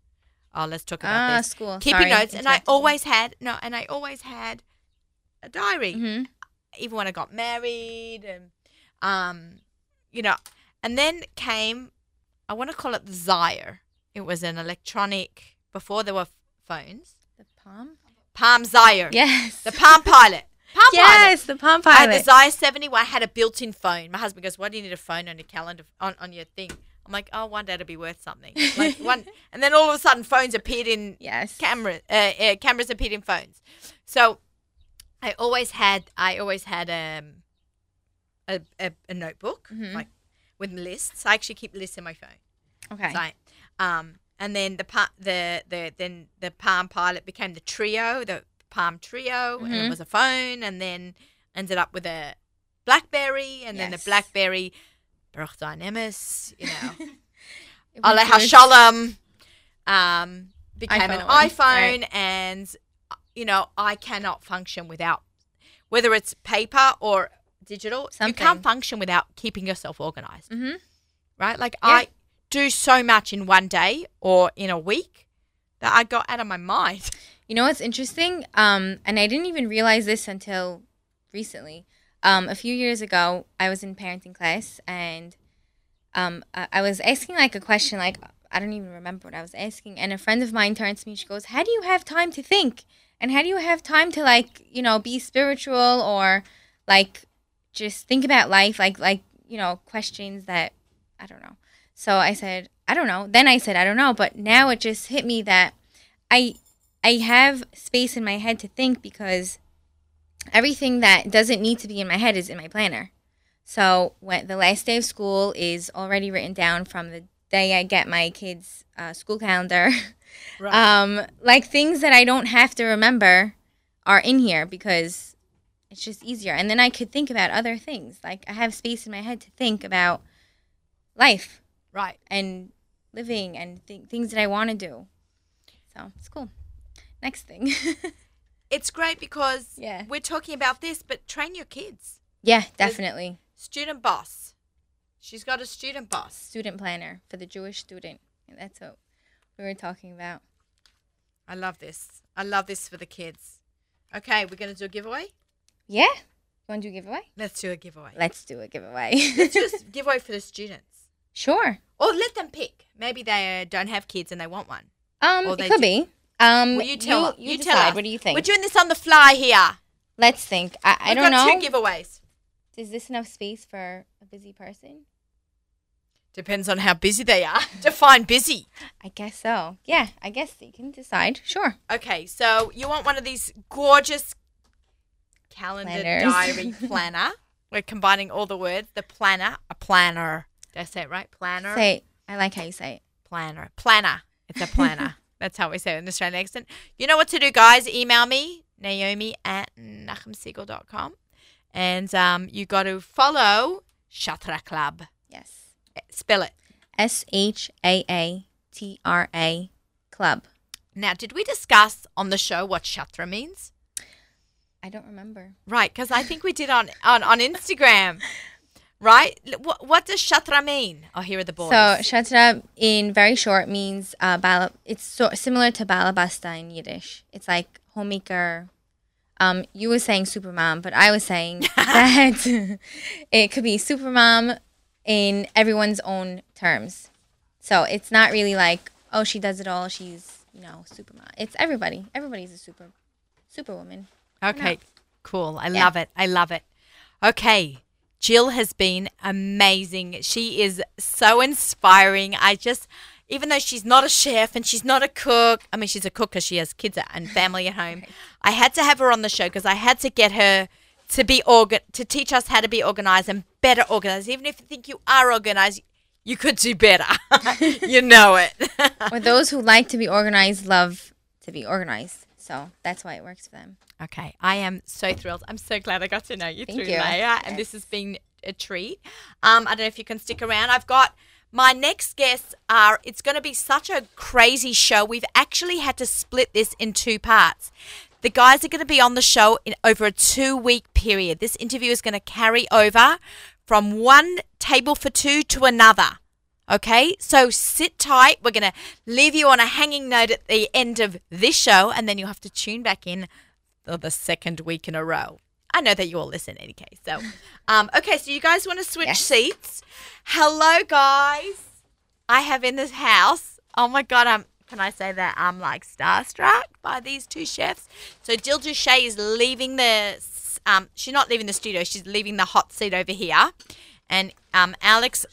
Oh, let's talk about Ah, this. school. Keeping Sorry, notes, and I always had no, and I always had a diary Mhm. even when I got married and um you know and then came I want to call it the Zire. It was an electronic before there were phones. The palm. Palm Zire. Yes. The Palm Pilot. Palm Pilot. yes, the palm I had the pilot. Zire 70 where I had a built-in phone. My husband goes, "Why do you need a phone on your calendar on, on your thing?" I'm like, "Oh, one day it'll be worth something." Like one and then all of a sudden phones appeared in yes. camera uh, uh, cameras appeared in phones. So I always had I always had um a a, a notebook Mhm. like with lists. I actually keep lists in my phone. Okay. So I- um and then the pa- the the then the Palm Pilot became the Treo, the Palm Treo, and it Mhm. was a phone, and then ended up with a BlackBerry, and then the BlackBerry Baruch Dynamis, you know. Allah. Shalom um, became an iPhone, iPhone, right. and you know I cannot function without whether it's paper or digital. You can't function without keeping yourself organized, mm-hmm. right? Like Yeah. I do so much in one day or in a week that I got out of my mind. You know what's interesting? Um, and I didn't even realize this until recently. Um, a few years ago, I was in parenting class, and um, I, I was asking like a question, like I don't even remember what I was asking. And a friend of mine turns to me, she goes, "How do you have time to think? And how do you have time to like, you know, be spiritual or like just think about life, like like you know, questions that I don't know." So I said, "I don't know." Then I said, "I don't know," but now it just hit me that I I have space in my head to think because everything that doesn't need to be in my head is in my planner. So when the last day of school is already written down from the day I get my kids' uh, school calendar. Right. um, like things that I don't have to remember are in here because it's just easier. And then I could think about other things. Like I have space in my head to think about life right. and living and th- things that I want to do. So it's cool. Next thing. It's great because Yeah. we're talking about this, but train your kids. yeah, definitely. Student boss. She's got a student boss. Student planner for the Jewish student. That's what we were talking about. I love this. I love this for the kids. Okay, we're going to do a giveaway. Yeah? You want to do a giveaway? Let's do a giveaway. Let's do a giveaway. Let's do a giveaway for the students. sure. Or let them pick. Maybe they uh, don't have kids and they want one. Um, Or it they could do- be. Um, Well, you tell. You, You decide. tell us. What do you think? We're doing this on the fly here. Let's think. I, I don't know. got two giveaways. Is this enough space for a busy person? Depends on how busy they are. Define busy. I guess so. Yeah, I guess you can decide. Sure. Okay, so you want one of these gorgeous calendar Planners. diary planner. We're combining all the words. The planner, a planner. Did I say it right? Planner. Say, I like how you say it. planner. Planner. It's a planner. That's how we say it in Australian accent. You know what to do, guys. Email me, Naomi at nachumsegal.com. And um, you got to follow Shaatra Club. Yes. Spell it. S H A A T R A Club. Now, did we discuss on the show what Shaatra means? I don't remember. Right, because I think we did on, on, on Instagram. Right? What, what does Shaatra mean? Oh, here are the boys. So shaatra in very short means uh, bala. It's so similar to balabusta in Yiddish. It's like homemaker. Um, you were saying supermom, but I was saying that it could be supermom in everyone's own terms. So it's not really like oh she does it all. She's you know supermom. It's everybody. Everybody's a super superwoman. Okay, cool. I Yeah. love it. I love it. Okay, Jill has been amazing. She is so inspiring. I just, even though she's not a chef and she's not a cook, I mean, she's a cook because she has kids and family at home. I had to have her on the show because I had to get her to be organ to teach us how to be organized and better organized. Even if you think you are organized, you could do better. you know it. or those who like to be organized love to be organized. So that's why it works for them. Okay, I am so thrilled. I'm so glad I got to know you Thank through you. Leah, and this has been a treat. Um, I don't know if you can stick around. I've got my next guests are. It's going to be such a crazy show. We've actually had to split this in two parts. The guys are going to be on the show in over a two week period. This interview is going to carry over from one table for two to another. Okay, so sit tight. We're going to leave you on a hanging note at the end of this show, and then you'll have to tune back in for the second week in a row. I know that you all listen in any case. So, um, okay, so you guys want to switch Yes. seats? Hello, guys. I have in this house. Oh my God, I'm. Can I say that I'm like starstruck by these two chefs? So Jill Duche is leaving the. Um, she's not leaving the studio. She's leaving the hot seat over here, and um, Alex,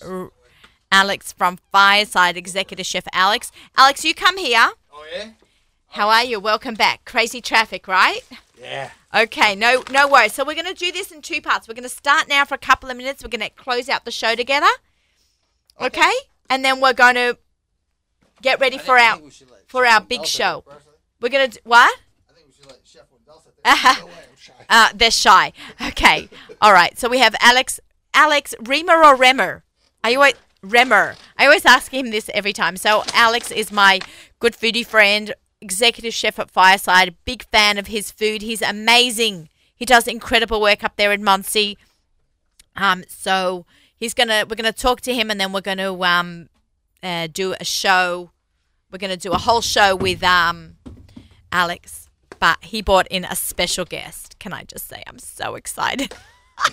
Alex from Fireside Executive Chef Alex. Alex, you come here. Oh yeah? How are you? Welcome back. Crazy traffic, right? Yeah. Okay, no, no worries. So we're going to do this in two parts. We're going to start now for a couple of minutes. We're going to close out the show together, okay? And then we're going to get ready for our for our big show. We're going to what? I think we should let Chef sit Uh-huh. No shy. Uh, they're shy. Okay, all right. So we have Alex, Alex Remer or Remer? Are you always Remer? I always ask him this every time. So Alex is my good foodie friend, executive chef at Fireside. Big fan of his food. He's amazing. He does incredible work up there in Monsey. Um, so he's gonna we're gonna talk to him, and then we're gonna um, uh, do a show. We're gonna do a whole show with um, Alex, but he brought in a special guest. Can I just say I'm so excited.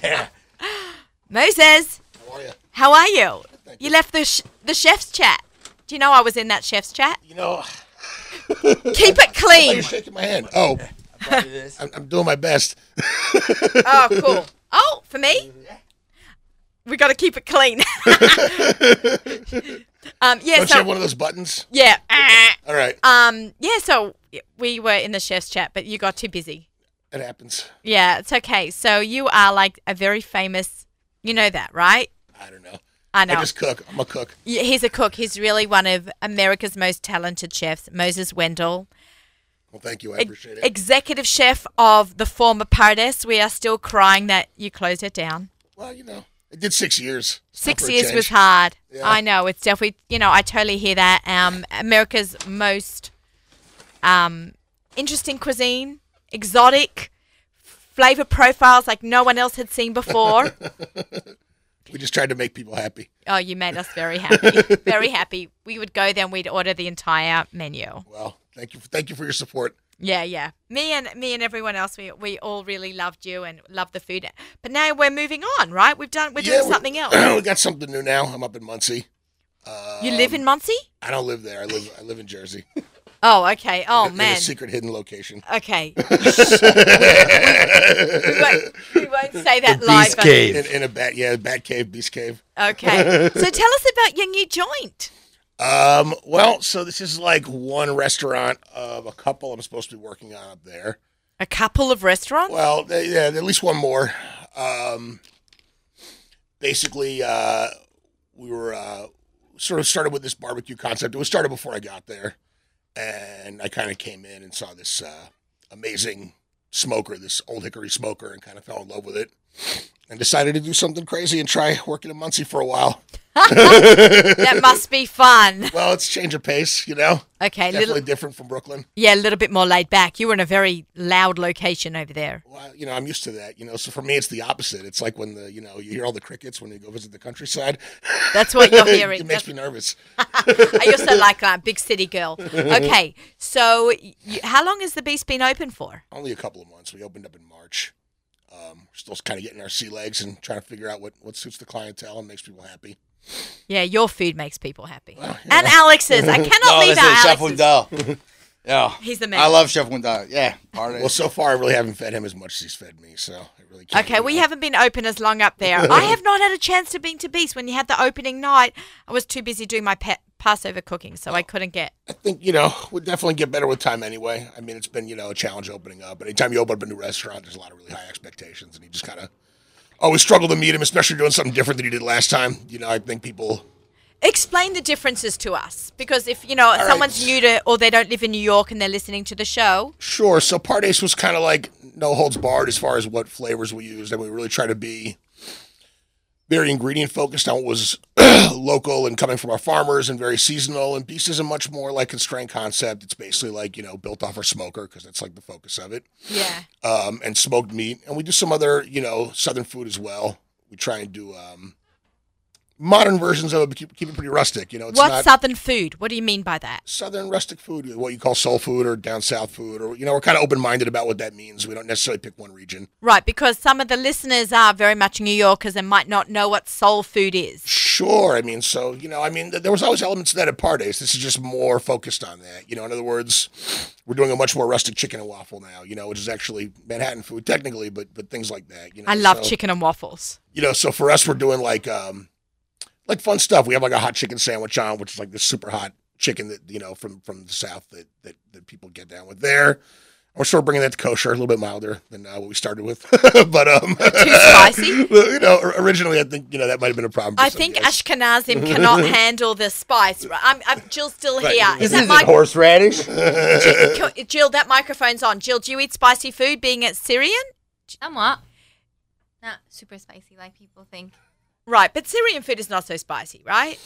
Yeah. Moses, How are you? how are you? Thank You you. left the sh- the chef's chat. Do you know I was in that chef's chat? You know, Keep it why clean. you're shaking my hand. Oh, I'm, I'm doing my best. Oh, cool. Oh, for me? We got to keep it clean. um, yeah, Don't you have one of those buttons? yeah. Ah. All right. Um, yeah, so we were in the chef's chat, but you got too busy. It happens. Yeah, it's okay. So you are like a very famous, you know that, right? I don't know. I know. I just cook. I'm a cook. Yeah, he's a cook. He's really one of America's most talented chefs, Moses Wendel. Well, thank you. I appreciate it. Executive chef of the former Pardes. We are still crying that you closed it down. Well, you know, it did six years. Six not for a years was hard. Yeah. I know. It's definitely, you know, I totally hear that. Um, America's most um, interesting cuisine, exotic, flavor profiles like no one else had seen before. We just tried to make people happy. oh, you made us very happy. very happy. We would go there and we'd order the entire menu. Well, thank you. Thank you for your support. Yeah, yeah. Me and me and everyone else, we we all really loved you and loved the food. But now we're moving on, right? We've done we're Yeah, doing we- something else. we got something new now. I'm up in Monsey. you live in Monsey? Um, I don't live there. I live. I live in Jersey. Oh, okay. Oh in man. a secret hidden location. Okay. we, won't, we won't say that live. Beast Cave. In, in a bat, yeah, bat cave, beast cave. Okay. So tell us about your new joint. Um, well, so this is like one restaurant of a couple I'm supposed to be working on up there. A couple of restaurants. Well, they- yeah, at least one more. Um, basically, uh, we were uh, sort of started with this barbecue concept. It was started before I got there, and I kind of came in and saw this uh, amazing smoker, this old hickory smoker, and kind of fell in love with it, and decided to do something crazy and try working in Monsey for a while. that must be fun. Well, it's change of pace, you know. Okay, Definitely little different from Brooklyn. yeah, a little bit more laid back. You were in a very loud location over there. Well, you know, I'm used to that. You know, so for me, it's the opposite. It's like when the, you know, you hear all the crickets when you go visit the countryside. That's what you're hearing. it makes That's- me nervous. I also like a big city girl. Okay, so y how long has the Beast been open for? Only a couple of months. We opened up in March. Um, we're still kind of getting our sea legs and trying to figure out what, what suits the clientele and makes people happy. Yeah, your food makes people happy. And Alex's. I cannot No, leave that's it. out Chef Alex's. Wendel. yeah. He's the man. I love Chef Wendel. Yeah. Part of Well, so far, I really haven't fed him as much as he's fed me, so I really can't. Okay, we know. haven't been open as long up there. I have not had a chance to be to Beast. When you had the opening night, I was too busy doing my pet Passover cooking, so I oh. couldn't get. I think, you know, we'll definitely get better with time anyway. I mean, it's been, you know, a challenge opening up. But anytime you open up a new restaurant, there's a lot of really high expectations, and you just kind of always struggle to meet them, especially doing something different than you did last time. You know, I think people. Explain the differences to us, because if you know right. someone's new to or they don't live in New York and they're listening to the show, Sure. So Pardes was kind of like no holds barred as far as what flavors we used, and we really try to be very ingredient focused on what was local and coming from our farmers and very seasonal. And Beast is a much more like constrained concept. It's basically like you know built off our smoker because that's like the focus of it, yeah, um, and smoked meat. And we do some other you know southern food as well. We try and do um, modern versions of it, but keep, keep it pretty rustic. You know, it's what's Southern food? What do you mean by that? southern rustic food, what you call soul food or down south food, or you know, we're kind of open minded about what that means. We don't necessarily pick one region. Right, because some of the listeners are very much New Yorkers and might not know what soul food is. Sure, I mean, so you know, I mean, there was always elements of that at Pardes. This is just more focused on that. You know, in other words, we're doing a much more rustic chicken and waffle now. You know, which is actually Manhattan food technically, but but things like that. You know, I love so, chicken and waffles. You know, so for us, we're doing like um, like fun stuff. We have like a hot chicken sandwich on, which is like this super hot chicken that you know from from the south that that, that people get down with there. We're sort of bringing that to kosher, a little bit milder than uh, what we started with, but um, Too spicy? you know, originally I think you know that might have been a problem. I think guests. Ashkenazim cannot handle the spice. Right, I'm, I'm Jill's still Right. here. Is This that isn't my horseradish. Jill, Jill? That microphone's on. Jill, do you eat spicy food? Being at Syrian, Somewhat. Not super spicy like people think. Right? But Syrian food is not so spicy, right?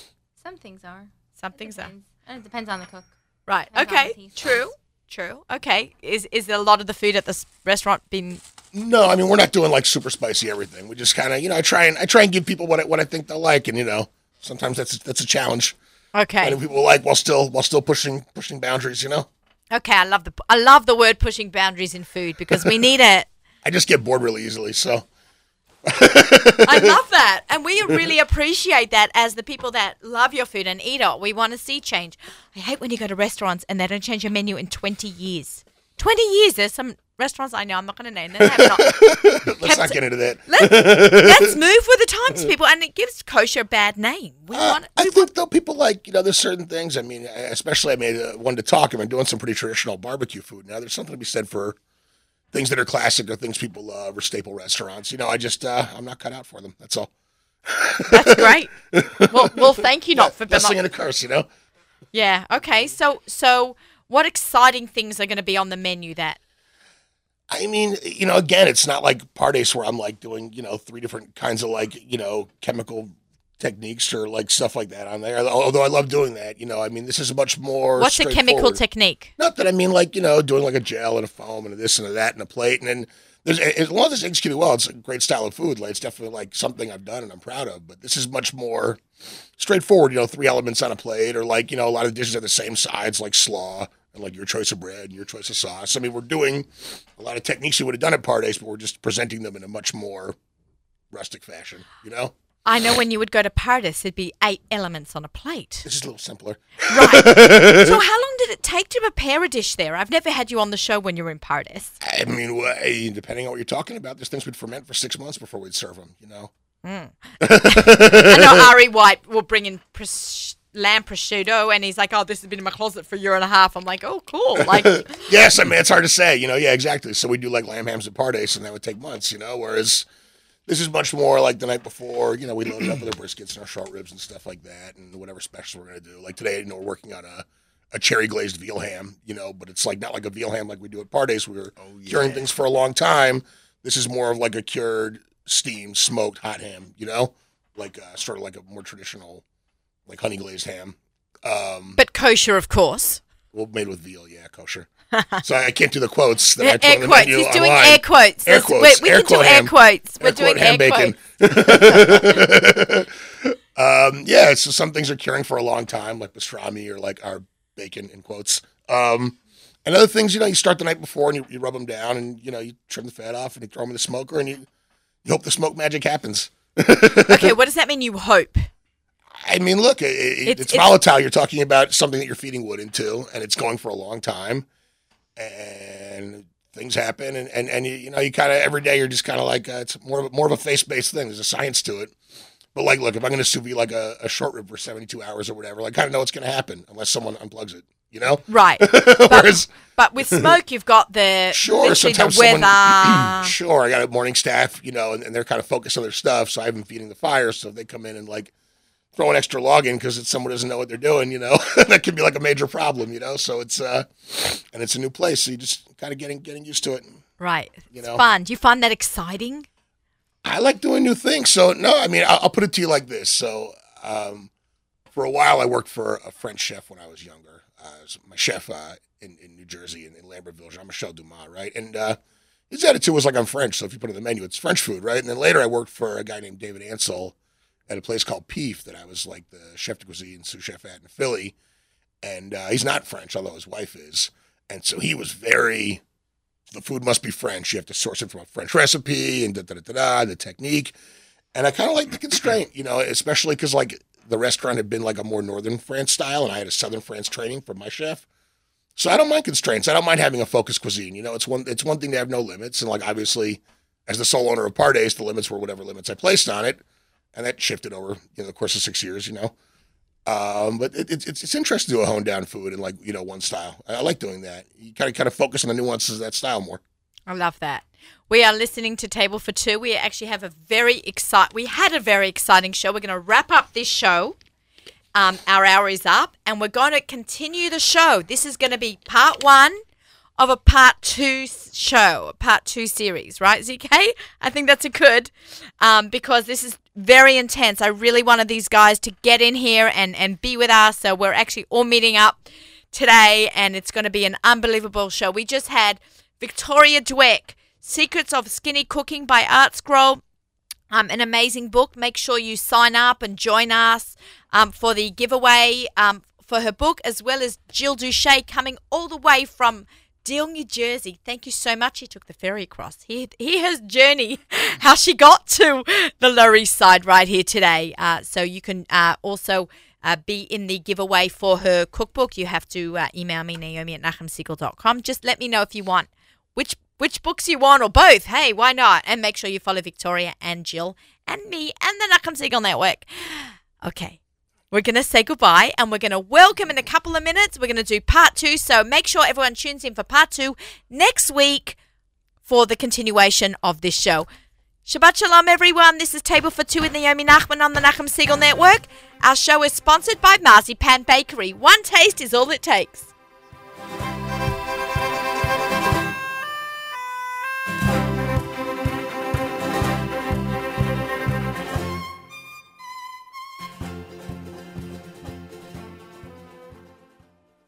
Some things are. Some things are. And it depends on the cook. Right. Depends Okay. True. buds. True. Okay. Is is a lot of the food at this restaurant been? No, I mean we're not doing like super spicy everything. We just kind of, you know, I try and I try and give people what I, what I think they'll like, and you know, sometimes that's that's a challenge. Okay. Finding people like while still while still pushing pushing boundaries. You know, Okay. I love the I love the word pushing boundaries in food because we need it. I just get bored really easily. So I love that. And we really appreciate that as the people that love your food and eat it. We want to see change. I hate when you go to restaurants and they don't change your menu in 20 years. 20 years. There's some restaurants I know, I'm not going to name them. let's not get into that. Let's, let's move with the times, people. And it gives kosher a bad name. We Uh, want, I we think though people like you know there's certain things. I mean, especially I made uh, one to talk. I've been doing some pretty traditional barbecue food now. There's something to be said for things that are classic or things people love or staple restaurants. You know, I just uh, I'm not cut out for them. That's all. That's great. well, well, thank you not for Blessing and a curse. You know. Yeah. Okay. So, so what exciting things are going to be on the menu that? I mean, you know, again, it's not like Pardes where I'm like doing, you know, three different kinds of like, you know, chemical techniques or like stuff like that on there. Although I love doing that, you know, I mean, this is a much more. What's a chemical technique? Not that I mean, like you know, doing like a gel and a foam and a this and a that and a plate, and then there's as long as it's executed well, it's a great style of food. Like it's definitely like something I've done and I'm proud of. But this is much more straightforward. You know, three elements on a plate, or like you know, a lot of dishes are the same sides, like slaw and like your choice of bread and your choice of sauce. I mean, we're doing a lot of techniques you would have done at Pardes, but we're just presenting them in a much more rustic fashion. You know, I know when you would go to Pardes, there'd be eight elements on a plate. this is a little simpler. Right. so, how long did it take to prepare a dish there? I've never had you on the show when you were in Pardes. I mean, depending on what you're talking about, there's things would ferment for six months before we'd serve them. You know. Hmm. I know Ari White will bring in pros- lamb prosciutto, and he's like, "Oh, this has been in my closet for a year and a half." I'm like, "Oh, cool!" Like, Yes, I mean it's hard to say. You know, yeah, exactly. So we do like lamb hams and pardes, and that would take months. You know, whereas this is much more like the night before. You know, we loaded up with our briskets and our short ribs and stuff like that, and whatever specials we're gonna do. Like today, you know, we're working on a. A cherry glazed veal ham, you know, but it's like not like a veal ham like we do at Pardes. We were curing things for a long time. This is more of like a cured, steamed, smoked hot ham, you know, like uh, sort of like a more traditional, like honey glazed ham. Um, but kosher, of course. well, made with veal, yeah, kosher. so I can't do the quotes that I air the quotes. menu He's doing online. air quotes. Air quotes. We, we Air can do quote air ham. quotes. We're Air doing quote ham air bacon. quotes. um, yeah, so some things are curing for a long time, like pastrami or like our bacon in quotes. Um, and other things, you know, you start the night before and you, you rub them down and you know you trim the fat off and you throw them in the smoker and you you hope the smoke magic happens. Okay, what does that mean? You hope. I mean, look, it, it, It's- it's, it's- volatile. You're talking about something that you're feeding wood into, and it's going for a long time, and things happen, and and, and you, you know, you kind of every day you're just kind of like uh, it's more of a, more of a face based thing. There's a science to it, but like, look, if I'm going to sous vide like a, a short rib for 72 hours or whatever, like, kind of know what's going to happen unless someone unplugs it, you know. Right. Whereas, But with smoke, you've got the sure, sometimes the someone, weather. sure, I got a morning staff, you know, and, and they're kind of focused on their stuff, so I've been feeding the fire, so they come in and like throw an extra log in because someone doesn't know what they're doing, you know, that could be like a major problem, you know. So it's uh, and it's a new place, so you just kind of getting getting used to it. right. You It's know. fun. Do you find that exciting? I like doing new things. So no, I mean, I'll, I'll put it to you like this. So um, for a while, I worked for a French chef when I was younger. Uh, was my chef uh, in, in New Jersey in, in Lambertville, Jean Michel Dumas, right? And uh, his attitude was like, I'm French, so if you put it on the menu, it's French food, right? And then later, I worked for a guy named David Ansill at a place called Pif that I was like the chef de cuisine sous chef at in Philly. And uh, he's not French, although his wife is. And so he was very the food must be French. You have to source it from a French recipe and da da da da, da the technique. And I kind of like the constraint, you know, especially because like the restaurant had been like a more northern France style, and I had a southern France training from my chef. So I don't mind constraints. I don't mind having a focused cuisine. You know, it's one it's one thing to have no limits, and like obviously, as the sole owner of Pardes, the limits were whatever limits I placed on it, and that shifted over you know the course of six years. You know, um, but it, it's it's interesting to do a hone down food and like you know one style. I, I like doing that. You kind of kind of focus on the nuances of that style more. I love that. We are listening to Table for Two. We actually have a very excite. We had a very exciting show. We're going to wrap up this show. Um, our hour is up, and we're going to continue the show. This is going to be part one of a part two show, a part two series, right, ZK? I think that's a good um, because this is very intense. I really wanted these guys to get in here and, and be with us. So we're actually all meeting up today, and it's going to be an unbelievable show. We just had Victoria Dweck, Secrets of Skinny Cooking by Art Scroll. Um, an amazing book. Make sure you sign up and join us um, for the giveaway um, for her book, as well as Jill Duche coming all the way from Deal, New Jersey. Thank you so much. He took the ferry across. He, he has journey how she got to the Lower East Side right here today. Uh, so you can uh, also uh, be in the giveaway for her cookbook. You have to uh, email me, Naomi at nachumsegal.com. Just let me know if you want which which books you want or both. Hey, why not? And make sure you follow Victoria and Jill and me and the Nachum Segal Network. Okay. We're going to say goodbye and we're going to welcome in a couple of minutes. We're going to do part two. So make sure everyone tunes in for part two next week for the continuation of this show. Shabbat Shalom, everyone. This is Table for Two with Naomi Nachman on the Nachum Segal Network. Our show is sponsored by Marzipan Bakery. One taste is all it takes.